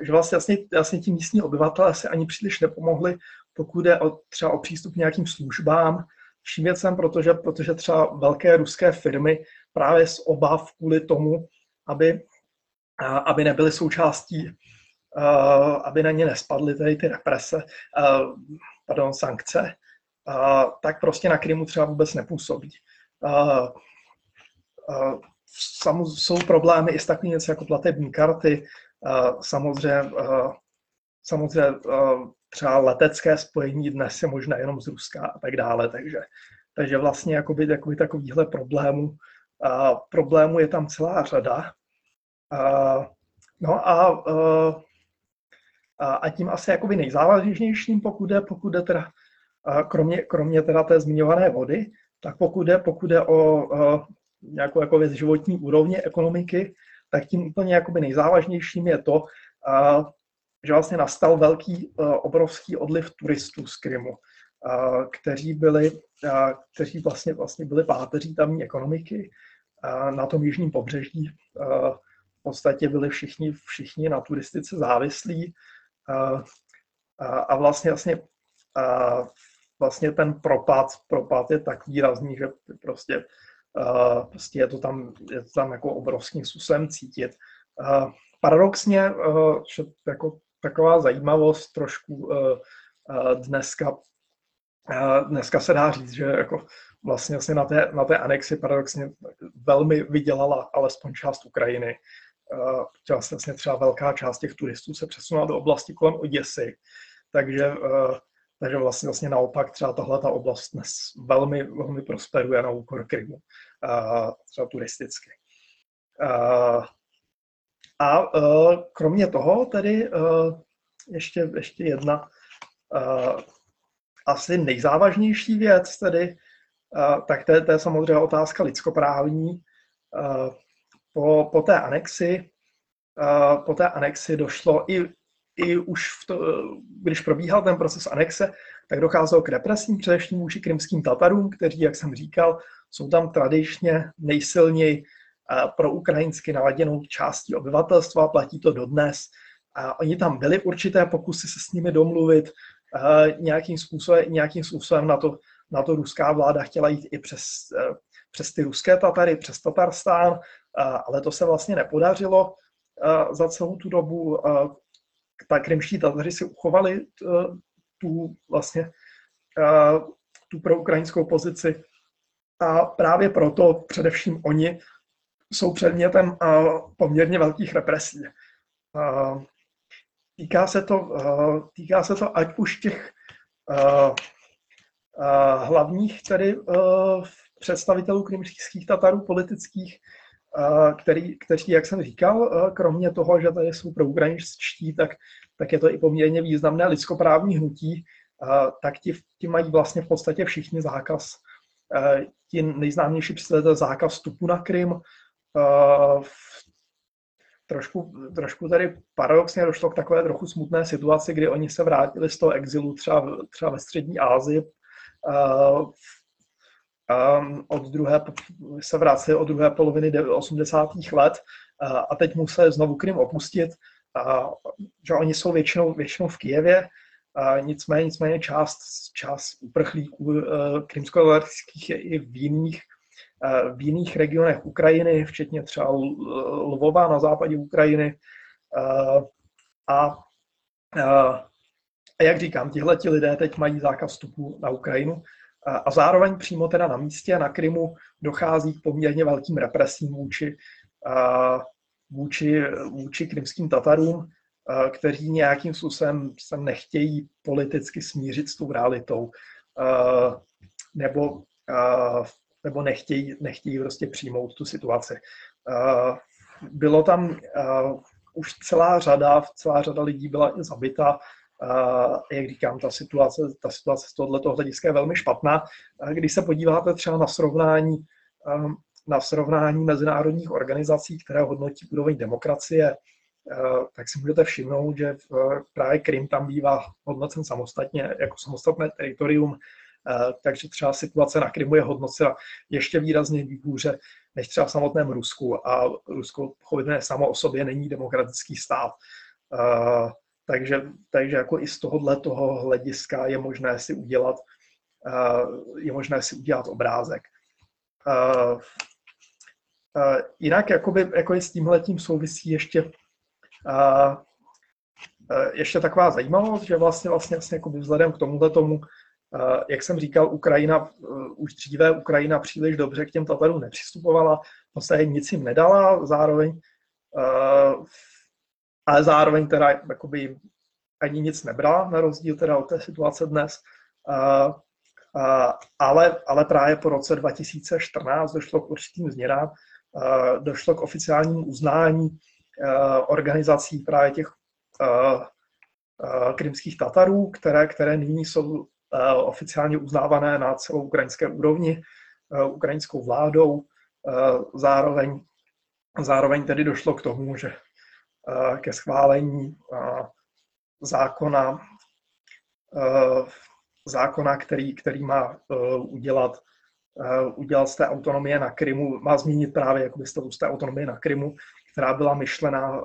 že vlastně, vlastně, vlastně ti místní obyvatelé si ani příliš nepomohli, pokud jde o, třeba o přístup k nějakým službám, vším věcem, protože, protože třeba velké ruské firmy právě z obav kvůli tomu, aby aby nebyly součástí, aby na ně nespadly tady ty represe, pardon, sankce, tak prostě na Krymu třeba vůbec nepůsobí. Samozřejmě jsou problémy i s takovými věci jako platební karty, samozřejmě, samozřejmě třeba letecké spojení dnes je možné jenom z Ruska a tak dále, takže, takže vlastně jakoby, jakoby takovýchhle problémů, problémů je tam celá řada. No a, a, tím asi jakoby nejzávažnějším, pokud je, pokud je teda, kromě, kromě teda té zmiňované vody, tak pokud je, pokud je o nějakou jako věc životní úrovně ekonomiky, tak tím úplně jakoby nejzávažnějším je to, že vlastně nastal velký, obrovský odliv turistů z Krymu, kteří byli, kteří vlastně, vlastně byli páteří tamní ekonomiky na tom jižním pobřeží. A, v podstatě byli všichni, všichni na turistice závislí a, vlastně, vlastně vlastně ten propad, propad je tak výrazný, že prostě, prostě je, to tam, je to tam jako obrovským způsobem cítit. Paradoxně, uh, že jako taková zajímavost trošku uh, uh, dneska, dneska se dá říct, že jako vlastně, vlastně na, té, na té anexi paradoxně velmi vydělala alespoň část Ukrajiny. Uh, vlastně, třeba velká část těch turistů se přesunula do oblasti kolem Oděsy, takže takže vlastně, vlastně naopak třeba tahle ta oblast dnes velmi, velmi prosperuje na úkor Krymu, třeba turisticky. A kromě toho tedy ještě, ještě jedna asi nejzávažnější věc tedy, tak to je, to je samozřejmě otázka lidskoprávní. Po, po té anexi po té anexi došlo i i už v to, když probíhal ten proces anexe, tak docházelo k represím, především vůči krymským Tatarům, kteří, jak jsem říkal, jsou tam tradičně nejsilněji pro ukrajinsky naladěnou částí obyvatelstva, platí to dodnes. A oni tam byli určité pokusy se s nimi domluvit, nějakým způsobem, nějakým způsobem na to, na to ruská vláda chtěla jít i přes, přes ty ruské Tatary, přes Tatarstán, ale to se vlastně nepodařilo za celou tu dobu ta krymští Tataři si uchovali eh, tu vlastně eh, tu proukrajinskou pozici a právě proto především oni jsou předmětem eh, poměrně velkých represí. Týká se to, týká se to ať už těch hlavních tedy představitelů krymských Tatarů politických, který, kteří, jak jsem říkal, kromě toho, že tady jsou pro ukrajinští, tak, tak je to i poměrně významné lidskoprávní hnutí, tak ti, ti mají vlastně v podstatě všichni zákaz. Ti nejznámější představitel zákaz vstupu na Krym. Trošku, trošku tady paradoxně došlo k takové trochu smutné situaci, kdy oni se vrátili z toho exilu třeba, třeba ve střední Asii um, od druhé, se vraceli od druhé poloviny 80. let uh, a teď museli znovu Krym opustit, uh, že oni jsou většinou, většinou v Kijevě, uh, nicméně, nicméně část, část uprchlíků krymsko je i v jiných, v jiných regionech Ukrajiny, včetně třeba Lvova na západě Ukrajiny. A, a jak říkám, tihle lidé teď mají zákaz vstupu na Ukrajinu a zároveň přímo teda na místě na Krymu dochází k poměrně velkým represím vůči, vůči, vůči krymským Tatarům, kteří nějakým způsobem se nechtějí politicky smířit s tou realitou, nebo, nebo nechtějí, nechtějí prostě přijmout tu situaci. Bylo tam už celá řada, celá řada lidí byla i zabita, jak říkám, ta situace, ta situace z tohoto hlediska je velmi špatná. Když se podíváte třeba na srovnání, um, na srovnání mezinárodních organizací, které hodnotí úroveň demokracie, uh, tak si můžete všimnout, že právě Krym tam bývá hodnocen samostatně jako samostatné teritorium, takže třeba situace na Krymu je hodnocena ještě výrazně hůře než třeba v samotném Rusku a Rusko pochopitelně samo o sobě není demokratický stát. Takže, takže jako i z tohohle toho hlediska je možné si udělat, uh, je možné si udělat obrázek. Uh, uh, jinak jakoby, jako i s tímhletím souvisí ještě ještě taková zajímavost, že vlastně, vlastně, vlastně jako vzhledem k tomuhle tomu, jak jsem říkal, Ukrajina, už dříve Ukrajina příliš dobře k těm Tatarům nepřistupovala, vlastně nic jim nedala, zároveň ale zároveň teda jakoby ani nic nebrala, na rozdíl teda od té situace dnes. Ale, ale právě po roce 2014 došlo k určitým změnám, došlo k oficiálnímu uznání organizací právě těch krymských Tatarů, které, které nyní jsou oficiálně uznávané na celou ukrajinské úrovni ukrajinskou vládou. Zároveň, zároveň tedy došlo k tomu, že ke schválení zákona, zákona, který, který má udělat, udělat z té autonomie na Krymu, má zmínit právě jakoby z té autonomie na Krymu, která byla myšlena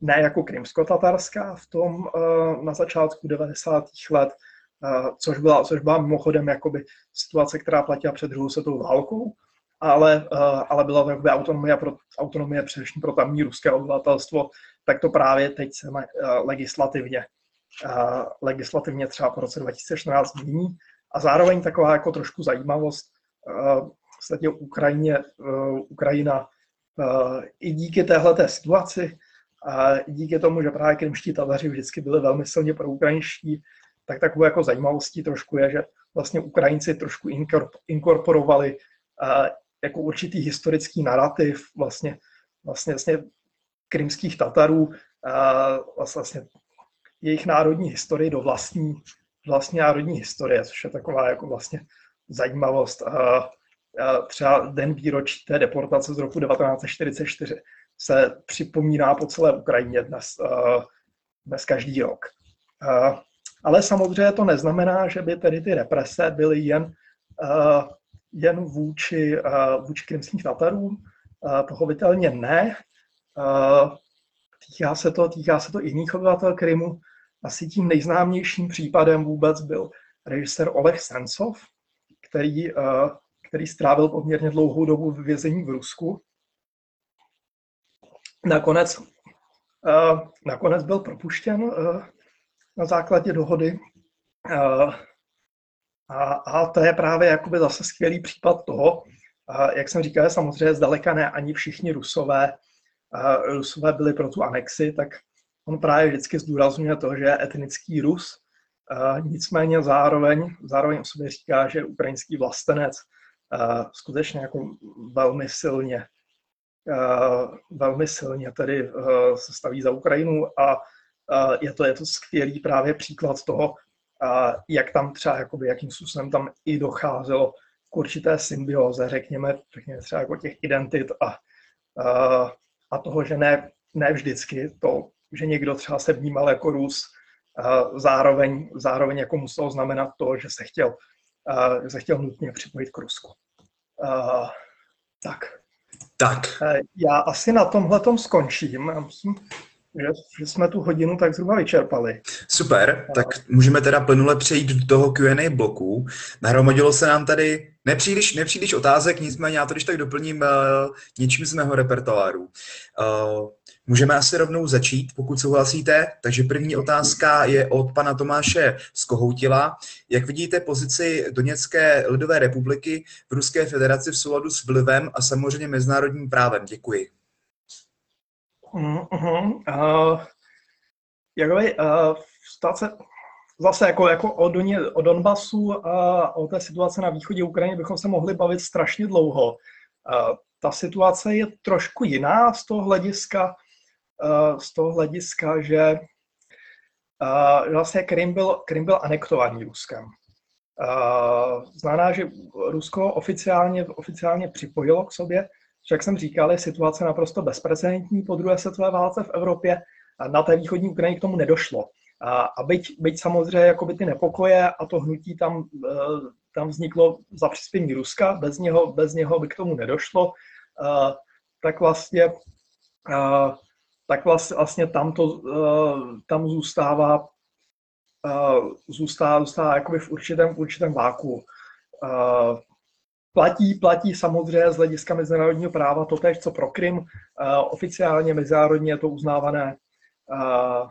ne jako krymsko-tatarská v tom na začátku 90. let, což byla, což byla mimochodem jakoby situace, která platila před druhou světovou válkou, ale, ale byla to autonomie, pro, autonomie především pro tamní ruské obyvatelstvo, tak to právě teď se legislativně, legislativně třeba po roce 2014 mění. A zároveň taková jako trošku zajímavost, vlastně Ukrajině, Ukrajina i díky téhle situaci, a díky tomu, že právě krymští Tataři vždycky byli velmi silně pro ukrajinští, tak takovou jako zajímavostí trošku je, že vlastně Ukrajinci trošku inkorporovali jako určitý historický narrativ vlastně, vlastně, vlastně krymských Tatarů, vlastně jejich národní historii do vlastní, vlastní národní historie, což je taková jako vlastně zajímavost. Třeba den výročí té deportace z roku 1944 se připomíná po celé Ukrajině dnes, dnes každý rok. Ale samozřejmě to neznamená, že by tedy ty represe byly jen, jen vůči, vůči krymským Tatarům. Pochopitelně ne. Týká se to, týká se to jiných obyvatel Krymu. Asi tím nejznámějším případem vůbec byl režisér Oleg Sencov, který, který strávil poměrně dlouhou dobu v vězení v Rusku. Nakonec, nakonec byl propuštěn na základě dohody. A, a to je právě jakoby zase skvělý případ toho, jak jsem říkal, samozřejmě zdaleka ne ani všichni Rusové, Rusové byli pro tu anexi, tak on právě vždycky zdůrazňuje to, že je etnický Rus, nicméně zároveň, zároveň o sobě říká, že je ukrajinský vlastenec skutečně jako velmi silně velmi silně tedy se staví za Ukrajinu a je to, je to skvělý právě příklad toho, jak tam třeba, jakoby, jakým způsobem tam i docházelo k určité symbioze, řekněme, řekněme třeba jako těch identit a, a toho, že ne, ne vždycky to, že někdo třeba se vnímal jako Rus, zároveň, zároveň jako muselo znamenat to, že se chtěl, že se chtěl nutně připojit k Rusku. Tak. Tak. Já asi na tomhle skončím. Já myslím, že, jsme tu hodinu tak zhruba vyčerpali. Super, tak můžeme teda plynule přejít do toho Q&A bloku. Nahromadilo se nám tady nepříliš, nepříliš otázek, nicméně já to když tak doplním uh, něčím z mého repertoáru. Uh, můžeme asi rovnou začít, pokud souhlasíte. Takže první otázka je od pana Tomáše Skohoutila. Jak vidíte pozici Doněcké lidové republiky v Ruské federaci v souladu s vlivem a samozřejmě mezinárodním právem? Děkuji. Uh-huh. Uh, jakoby, uh, se zase jako, jako o, Doně, o Donbasu a o té situace na východě Ukrajiny bychom se mohli bavit strašně dlouho. Uh, ta situace je trošku jiná z toho hlediska, uh, z toho hlediska, že uh, vlastně Krym byl, Krym byl anektovaný Ruskem. Uh, znamená, že Rusko oficiálně, oficiálně připojilo k sobě jak jsem říkal, je situace naprosto bezprecedentní po druhé světové válce v Evropě. Na té východní Ukrajině k tomu nedošlo. A byť, byť samozřejmě jakoby ty nepokoje a to hnutí tam, e, tam vzniklo za přispění Ruska, bez něho, bez něho by k tomu nedošlo, e, tak vlastně, e, tak vlastně, tam, to, tam zůstává, zůstává, zůstává jakoby v určitém, určitém váku. Platí, platí samozřejmě z hlediska mezinárodního práva to tež, co pro Krym. Uh, oficiálně mezinárodně je to uznávané, uh,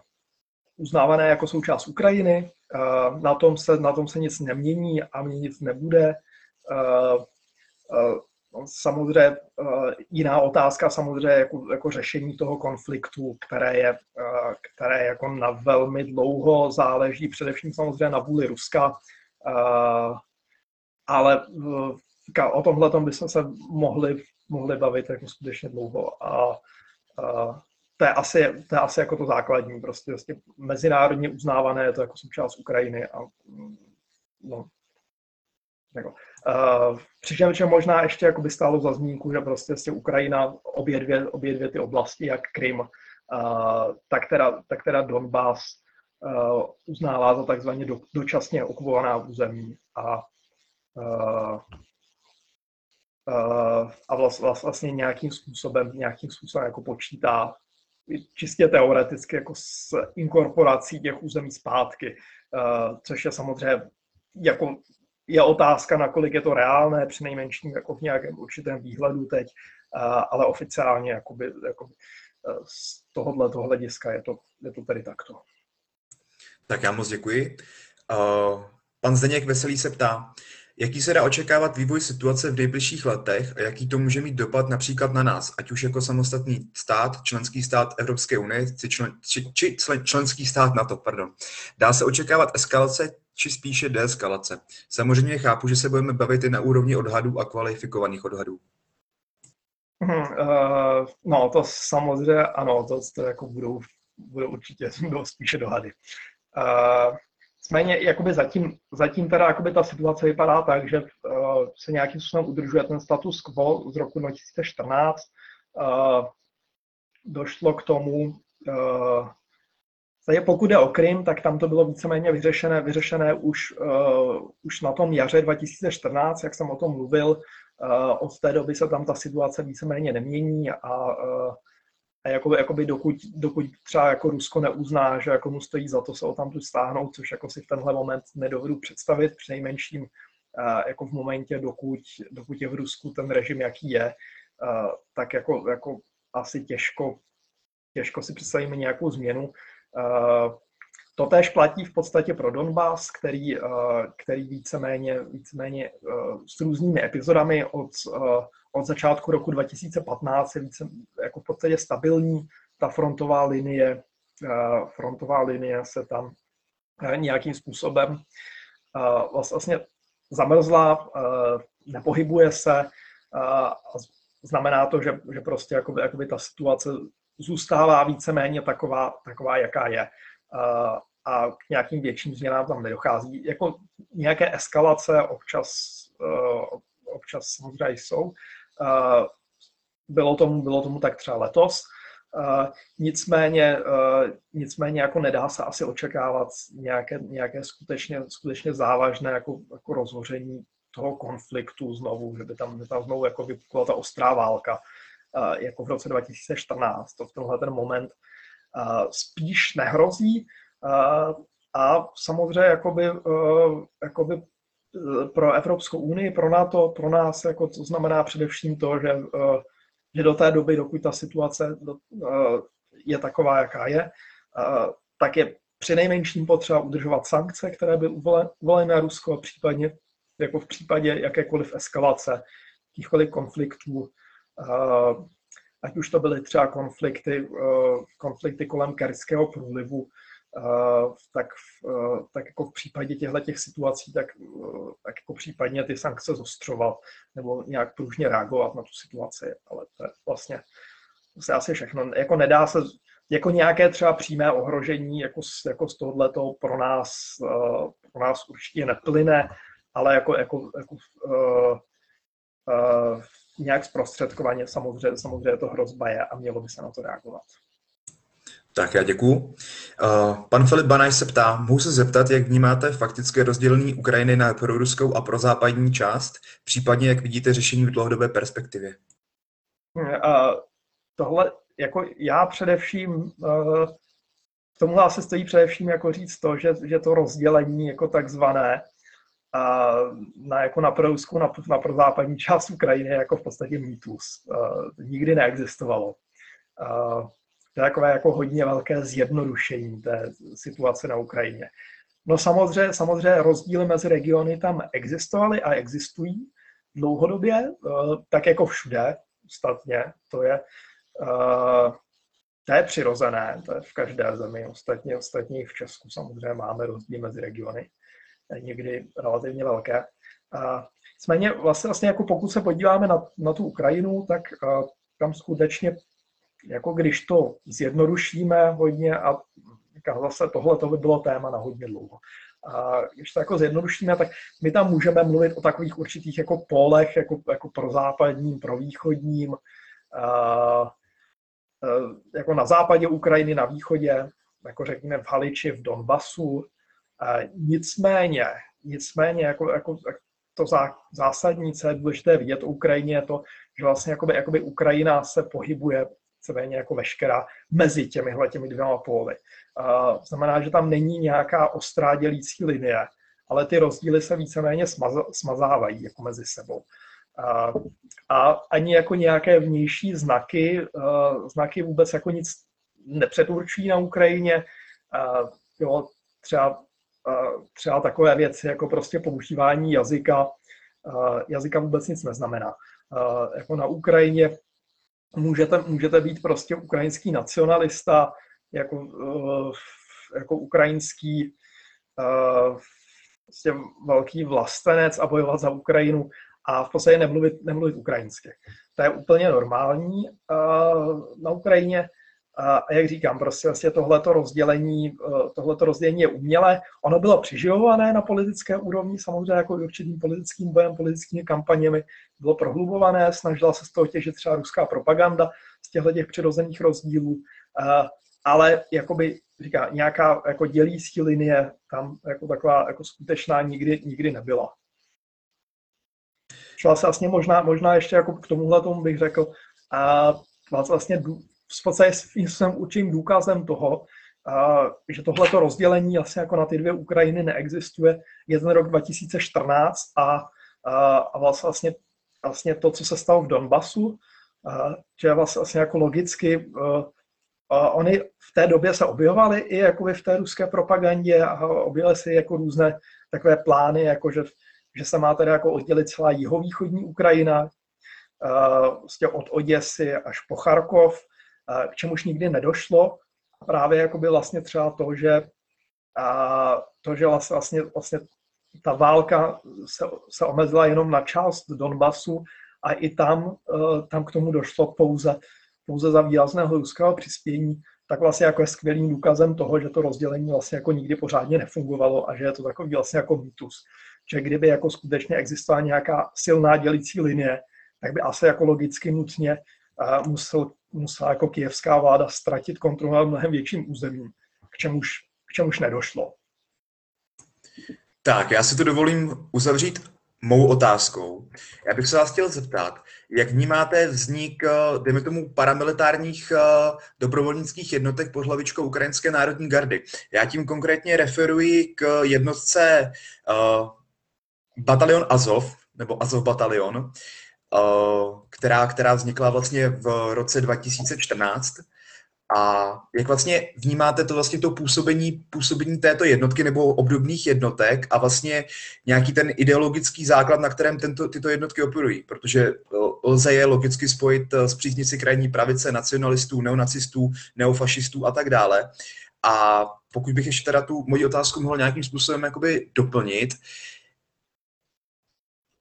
uznávané jako součást Ukrajiny. Uh, na, tom se, na tom se nic nemění a měnit nebude. no, samozřejmě jiná otázka samozřejmě jako, jako řešení toho konfliktu, které je, které jako na velmi dlouho záleží především samozřejmě na vůli Ruska, ale o tomhle bychom se mohli, mohli bavit jako skutečně dlouho a, a to je asi, to je asi jako to základní, prostě, prostě mezinárodně uznávané, je to jako součást Ukrajiny a no, jako, uh, přičemž možná ještě jako by stálo za zmínku, že prostě vlastně Ukrajina, obě dvě, obě dvě ty oblasti, jak Krym, tak, teda, tak teda Donbass uh, uznává za takzvaně do, dočasně okupovaná území a uh, a vlast, vlastně nějakým způsobem, nějakým způsobem jako počítá čistě teoreticky jako s inkorporací těch území zpátky, uh, což je samozřejmě jako je otázka, nakolik je to reálné, při nejmenším jako v nějakém určitém výhledu teď, uh, ale oficiálně jakoby, jakoby, z tohohle hlediska je to, je to tedy takto. Tak já moc děkuji. Uh, pan Zdeněk Veselý se ptá, Jaký se dá očekávat vývoj situace v nejbližších letech a jaký to může mít dopad například na nás, ať už jako samostatný stát, členský stát Evropské unie či, člen, či, či členský stát NATO, pardon. Dá se očekávat eskalace či spíše deeskalace? Samozřejmě chápu, že se budeme bavit i na úrovni odhadů a kvalifikovaných odhadů. Hmm, uh, no, to samozřejmě, ano, to, to jako budou, budou určitě budou spíše dohady. Uh, Nicméně jakoby zatím, zatím teda jakoby ta situace vypadá tak, že uh, se nějakým způsobem udržuje ten status quo z roku 2014. Uh, došlo k tomu, uh, pokud jde o Krym, tak tam to bylo víceméně vyřešené, vyřešené už, uh, už na tom jaře 2014, jak jsem o tom mluvil. Uh, od té doby se tam ta situace víceméně nemění a uh, a jakoby, jakoby dokud, dokud třeba jako Rusko neuzná, že jako mu stojí za to se o tam tu stáhnout, což jako si v tenhle moment nedovedu představit, přinejmenším jako v momentě, dokud, dokud je v Rusku ten režim, jaký je, tak jako, jako asi těžko, těžko si představíme nějakou změnu. To též platí v podstatě pro Donbass, který, který víceméně, víceméně s různými epizodami od od začátku roku 2015 je více jako v podstatě stabilní. Ta frontová linie, eh, frontová linie se tam eh, nějakým způsobem eh, vlastně zamrzla, nepohybuje se znamená to, že, že prostě jakoby, jakoby ta situace zůstává víceméně taková, taková, jaká je. A k nějakým větším změnám tam nedochází. Jako nějaké eskalace občas, občas samozřejmě jsou, bylo tomu, bylo tomu tak třeba letos. Nicméně, nicméně jako nedá se asi očekávat nějaké, nějaké skutečně, skutečně závažné jako, jako rozhoření toho konfliktu znovu, že by tam, by tam znovu jako vypukla ta ostrá válka, jako v roce 2014. To v tenhle ten moment spíš nehrozí. A samozřejmě jakoby, jakoby pro Evropskou unii, pro NATO, pro nás, jako to znamená především to, že, eh, že do té doby, dokud ta situace eh, je taková, jaká je, eh, tak je při nejmenším potřeba udržovat sankce, které by uvoleny na Rusko, případně jako v případě jakékoliv eskalace, jakýchkoliv konfliktů, ať už to byly třeba konflikty, konflikty kolem Kerského průlivu, tak, tak jako v případě těchto těch situací, tak, tak jako případně ty sankce zostřovat nebo nějak pružně reagovat na tu situaci, ale to je vlastně to je asi všechno. Jako nedá se, jako nějaké třeba přímé ohrožení jako, jako z tohoto pro nás, pro nás určitě neplyne, ale jako, jako, jako uh, uh, nějak zprostředkovaně samozřejmě, samozřejmě to hrozba je a mělo by se na to reagovat. Tak já děkuju. Uh, pan Filip Banaj se ptá, mohu se zeptat, jak vnímáte faktické rozdělení Ukrajiny na proruskou a prozápadní část, případně jak vidíte řešení v dlouhodobé perspektivě? Uh, tohle, jako já především, uh, tomu asi stojí především jako říct to, že, že to rozdělení jako takzvané uh, na, jako na proruskou, na, na prozápadní část Ukrajiny jako v podstatě mýtus. Uh, nikdy neexistovalo. Uh, to je takové jako hodně velké zjednodušení té situace na Ukrajině. No samozřejmě, samozřejmě rozdíly mezi regiony tam existovaly a existují. dlouhodobě, tak jako všude, ostatně, to je, to je přirozené, to je v každé zemi, ostatně, ostatně v Česku samozřejmě máme rozdíl mezi regiony, někdy relativně velké. Nicméně vlastně, vlastně jako pokud se podíváme na, na tu Ukrajinu, tak tam skutečně, jako když to zjednodušíme hodně a zase tohle to by bylo téma na hodně dlouho. A když to jako zjednodušíme, tak my tam můžeme mluvit o takových určitých jako polech, jako, jako pro západním, pro východním, a, jako na západě Ukrajiny, na východě, jako řekněme v Haliči, v Donbasu. A nicméně, nicméně jako, jako, to zásadní, co je důležité vidět o Ukrajině, je to, že vlastně jakoby, jakoby Ukrajina se pohybuje víceméně jako veškerá mezi těmi těmi dvěma póly. Uh, znamená, že tam není nějaká ostrá dělící linie, ale ty rozdíly se víceméně smaz, smazávají jako mezi sebou. Uh, a ani jako nějaké vnější znaky, uh, znaky vůbec jako nic nepředurčují na Ukrajině. Uh, jo, třeba, třeba takové věci jako prostě používání jazyka. Jazyka vůbec nic neznamená. Jako na Ukrajině můžete, můžete být prostě ukrajinský nacionalista, jako, eh, jako ukrajinský eh, prostě velký vlastenec a bojovat za Ukrajinu a v podstatě nemluvit, nemluvit ukrajinsky. To je úplně normální eh, na Ukrajině. A jak říkám, prostě vlastně tohleto rozdělení, tohleto rozdělení je umělé. Ono bylo přiživované na politické úrovni, samozřejmě jako určitým politickým bojem, politickými kampaněmi, bylo prohlubované, snažila se z toho těžit třeba ruská propaganda z těchto těch přirozených rozdílů, ale jakoby říká, nějaká jako dělící linie tam jako taková jako skutečná nikdy, nikdy nebyla. Šla se vlastně možná, možná ještě jako k tomuhle tomu bych řekl, a vlastně v podstatě jsem určitým důkazem toho, že tohleto rozdělení asi jako na ty dvě Ukrajiny neexistuje. Je ten rok 2014 a, a, vlastně, vlastně to, co se stalo v Donbasu, že vlastně, vlastně jako logicky oni v té době se objevovaly i jakoby v té ruské propagandě a objevily se jako různé takové plány, jako že, že se má tedy jako oddělit celá jihovýchodní Ukrajina, vlastně od Oděsy až po Charkov, k čemuž nikdy nedošlo. Právě jako by vlastně třeba to, že, a to, že vlastně, vlastně ta válka se, se omezila jenom na část Donbasu a i tam, e, tam k tomu došlo pouze, pouze za výrazného ruského přispění, tak vlastně jako je skvělým důkazem toho, že to rozdělení vlastně jako nikdy pořádně nefungovalo a že je to takový vlastně jako mýtus. Že kdyby jako skutečně existovala nějaká silná dělící linie, tak by asi jako logicky nutně musel, musela jako kijevská vláda ztratit kontrolu nad mnohem větším územím, k čemuž, k čemuž nedošlo. Tak, já si to dovolím uzavřít mou otázkou. Já bych se vás chtěl zeptat, jak vnímáte vznik, eh, dejme tomu, paramilitárních eh, dobrovolnických jednotek pod hlavičkou Ukrajinské národní gardy? Já tím konkrétně referuji k jednotce uh, Batalion Azov, nebo Azov Batalion, která, která vznikla vlastně v roce 2014 a jak vlastně vnímáte to vlastně to působení, působení této jednotky nebo obdobných jednotek a vlastně nějaký ten ideologický základ, na kterém tento, tyto jednotky operují? Protože eh, lze je logicky spojit eh, s příznici krajní pravice, nacionalistů, neonacistů, neofašistů a tak dále. A pokud bych ještě teda tu moji otázku mohl nějakým způsobem jakoby doplnit,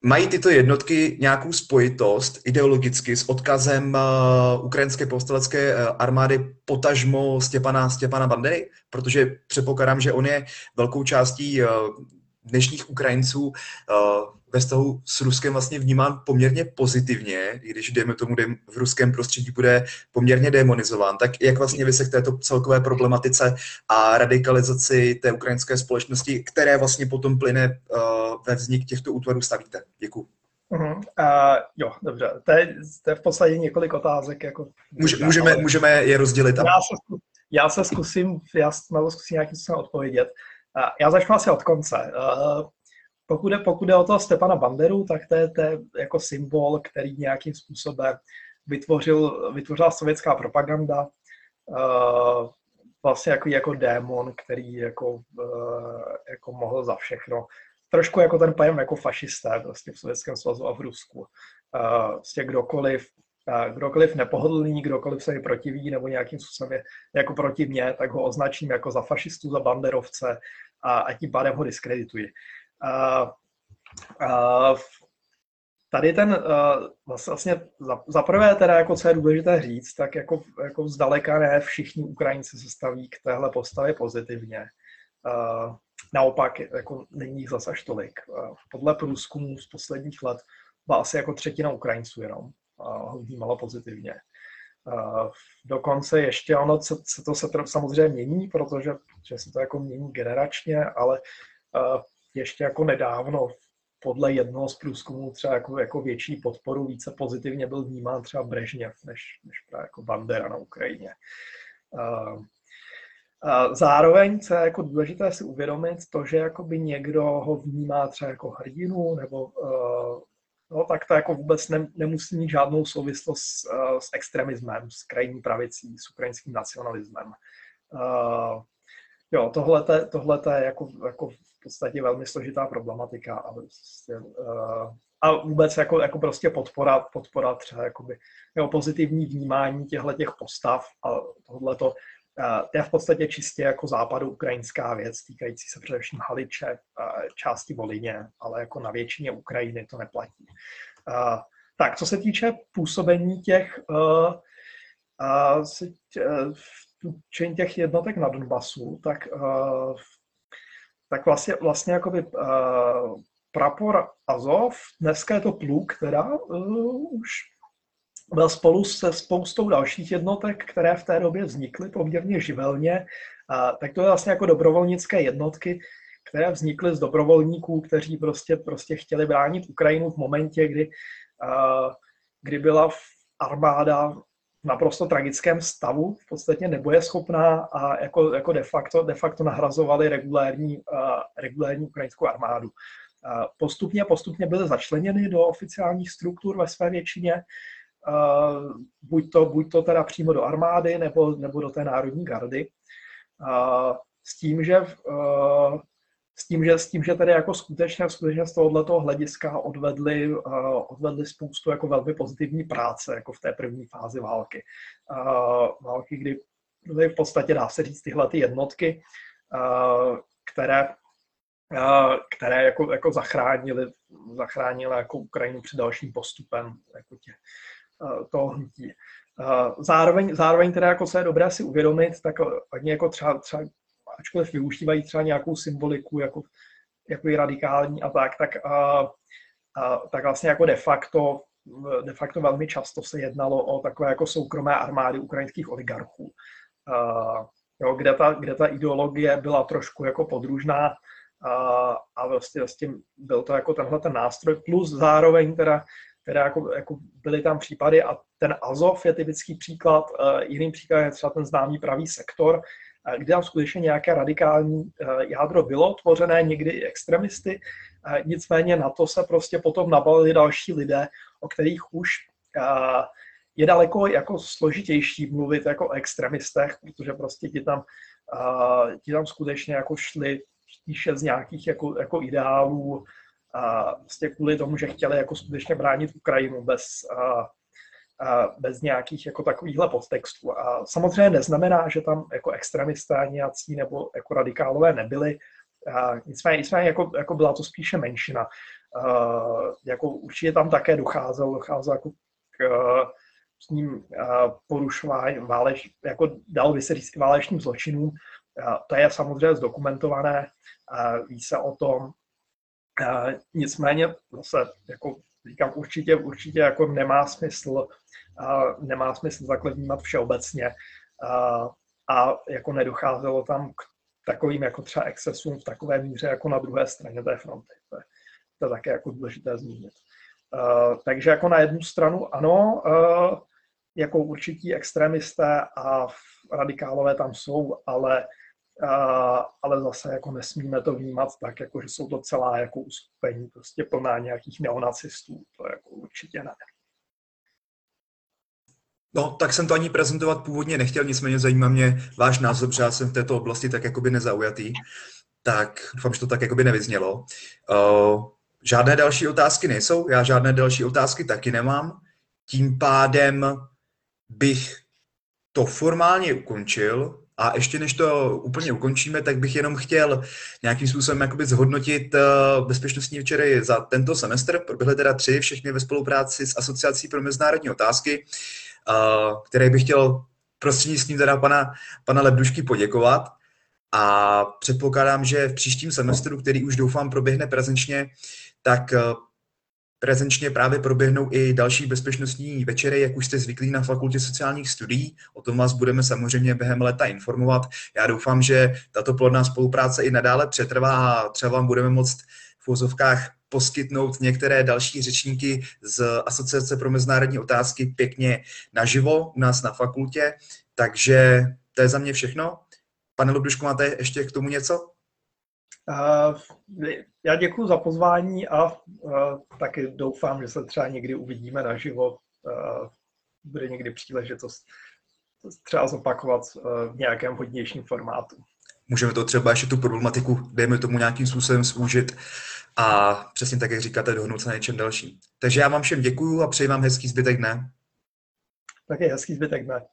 Mají tyto jednotky nějakou spojitost ideologicky s odkazem uh, ukrajinské povstalecké uh, armády potažmo Stěpana, Stěpana Bandery? Protože předpokládám, že on je velkou částí uh, dnešních Ukrajinců uh, ve vztahu s Ruskem vlastně vnímán poměrně pozitivně, i když, dejme tomu, v ruském prostředí bude poměrně demonizován. Tak jak vlastně vy se k této celkové problematice a radikalizaci té ukrajinské společnosti, které vlastně potom plyne uh, ve vznik těchto útvarů, stavíte? Děkuji. Uh-huh. Uh, jo, dobře. To je, to je v podstatě několik otázek. Jako, Může, můžeme, ale... můžeme je rozdělit. Já se, já se zkusím, já na to zkusím nějakým způsobem odpovědět. Já začnu asi od konce. Uh, pokud je, pokud je o toho Stepana Banderu, tak to je, to je jako symbol, který nějakým způsobem vytvořil, vytvořila sovětská propaganda, uh, vlastně jako, jako démon, který jako, uh, jako mohl za všechno. trošku jako ten pojem jako fašisté prostě v Sovětském svazu a v Rusku. Prostě kdokoliv, kdokoliv nepohodlný, kdokoliv se mi protiví nebo nějakým způsobem je jako proti mně, tak ho označím jako za fašistu, za banderovce a, a tím pádem ho diskredituji. Uh, uh, tady ten, uh, vlastně za, prvé teda, jako co je důležité říct, tak jako, jako zdaleka ne všichni Ukrajinci se staví k téhle postavě pozitivně. Naopak, jako není jich zase až tolik. Podle průzkumů z posledních let byla asi jako třetina Ukrajinců jenom ho vnímala pozitivně. Dokonce ještě ono, se, se to se samozřejmě mění, protože že se to jako mění generačně, ale ještě jako nedávno podle jednoho z průzkumů třeba jako, jako větší podporu, více pozitivně byl vnímán třeba Brežněv než, než právě jako Bandera na Ukrajině. Zároveň, co je jako důležité si uvědomit, to, že jakoby někdo ho vnímá třeba jako hrdinu, nebo no, tak to jako vůbec ne, nemusí mít žádnou souvislost s, uh, s extremismem, s krajní pravicí, s ukrajinským nacionalismem. Uh, jo, tohle, tohle je jako, jako v podstatě velmi složitá problematika a, prostě, uh, a vůbec jako, jako prostě podpora, podpora třeba jakoby, jo, pozitivní vnímání těchto těch postav a tohleto to je v podstatě čistě jako západu ukrajinská věc, týkající se především Haliče, části Volině, ale jako na většině Ukrajiny to neplatí. Tak, co se týče působení těch, těch jednotek na Donbasu, tak, tak vlastně, vlastně jakoby prapor Azov, dneska je to pluk, teda už byl spolu se spoustou dalších jednotek, které v té době vznikly poměrně živelně. A, tak to je vlastně jako dobrovolnické jednotky, které vznikly z dobrovolníků, kteří prostě, prostě chtěli bránit Ukrajinu v momentě, kdy, a, kdy byla armáda v naprosto tragickém stavu, v podstatě nebojeschopná a jako, jako de, facto, de facto nahrazovali regulérní, uh, regulérní ukrajinskou armádu. Uh, postupně, postupně byly začleněny do oficiálních struktur ve své většině Uh, buď, to, buď to teda přímo do armády nebo, nebo do té národní gardy. Uh, s tím, že uh, s tím, že, s tím, že tedy jako skutečně, skutečně z tohoto hlediska odvedli, odvedli spoustu jako velmi pozitivní práce jako v té první fázi války. Války, kdy v podstatě, dá se říct, tyhle ty jednotky, které, které jako, jako zachránili, zachránili jako Ukrajinu před dalším postupem jako Eh, toho hnutí. Eh, zároveň, zároveň teda jako co je dobré si uvědomit, tak oni jako třeba, třeba ačkoliv využívají třeba nějakou symboliku jako, jako i radikální a tak, tak, a, a, tak vlastně jako de facto, de facto velmi často se jednalo o takové jako soukromé armády ukrajinských oligarchů, a, jo, kde, ta, kde ta ideologie byla trošku jako podružná a, a vlastně, vlastně byl to jako tenhle ten nástroj, plus zároveň teda které jako, jako byly tam případy a ten Azov je typický příklad. Uh, jiným příkladem je třeba ten známý pravý sektor, uh, kde tam skutečně nějaké radikální uh, jádro bylo tvořené, někdy i extremisty. Nicméně na to se prostě potom nabalili další lidé, o kterých už je daleko jako složitější mluvit jako o extremistech, protože prostě ti tam, ti tam skutečně jako šli spíše z nějakých jako, jako ideálů, a vlastně kvůli tomu, že chtěli jako skutečně bránit Ukrajinu bez, a, a bez nějakých jako takovýchhle podtextů. A samozřejmě neznamená, že tam jako extremisté nějací nebo jako radikálové nebyli, a nicméně, nicméně jako, jako byla to spíše menšina. Uh, jako určitě tam také docházelo, docházelo jako k s ním porušování váleč, jako dal by se říct válečným zločinům. To je samozřejmě zdokumentované, ví se o tom, nicméně zase, jako říkám, určitě, určitě jako nemá smysl, uh, nemá smysl takhle všeobecně uh, a jako nedocházelo tam k takovým jako třeba excesům v takové míře jako na druhé straně té fronty. To je, to je také jako důležité zmínit. Uh, takže jako na jednu stranu ano, uh, jako určití extremisté a radikálové tam jsou, ale ale zase jako nesmíme to vnímat tak, jako že jsou to celá jako uskupení prostě plná nějakých neonacistů, to jako určitě ne. No, tak jsem to ani prezentovat původně nechtěl, nicméně zajímá mě váš názor, protože já jsem v této oblasti tak jakoby nezaujatý. tak doufám, že to tak jakoby nevyznělo. Uh, žádné další otázky nejsou, já žádné další otázky taky nemám. Tím pádem bych to formálně ukončil a ještě než to úplně ukončíme, tak bych jenom chtěl nějakým způsobem jakoby zhodnotit uh, bezpečnostní večery za tento semestr. Proběhly teda tři, všechny ve spolupráci s Asociací pro mezinárodní otázky, uh, které bych chtěl prostřednictvím teda pana, pana Lebdušky poděkovat. A předpokládám, že v příštím semestru, který už doufám proběhne prezenčně, tak uh, Prezenčně právě proběhnou i další bezpečnostní večery, jak už jste zvyklí na Fakultě sociálních studií. O tom vás budeme samozřejmě během léta informovat. Já doufám, že tato plodná spolupráce i nadále přetrvá a třeba vám budeme moct v vozovkách poskytnout některé další řečníky z Asociace pro mezinárodní otázky pěkně naživo u nás na fakultě. Takže to je za mě všechno. Pane Lubdušku, máte ještě k tomu něco? Uh, já děkuji za pozvání a uh, taky doufám, že se třeba někdy uvidíme naživo. Uh, bude někdy příležitost třeba zopakovat v nějakém hodnějším formátu. Můžeme to třeba ještě tu problematiku, dejme tomu nějakým způsobem zúžit a přesně tak, jak říkáte, dohnout se na něčem dalším. Takže já vám všem děkuju a přeji vám hezký zbytek dne. Taky hezký zbytek dne.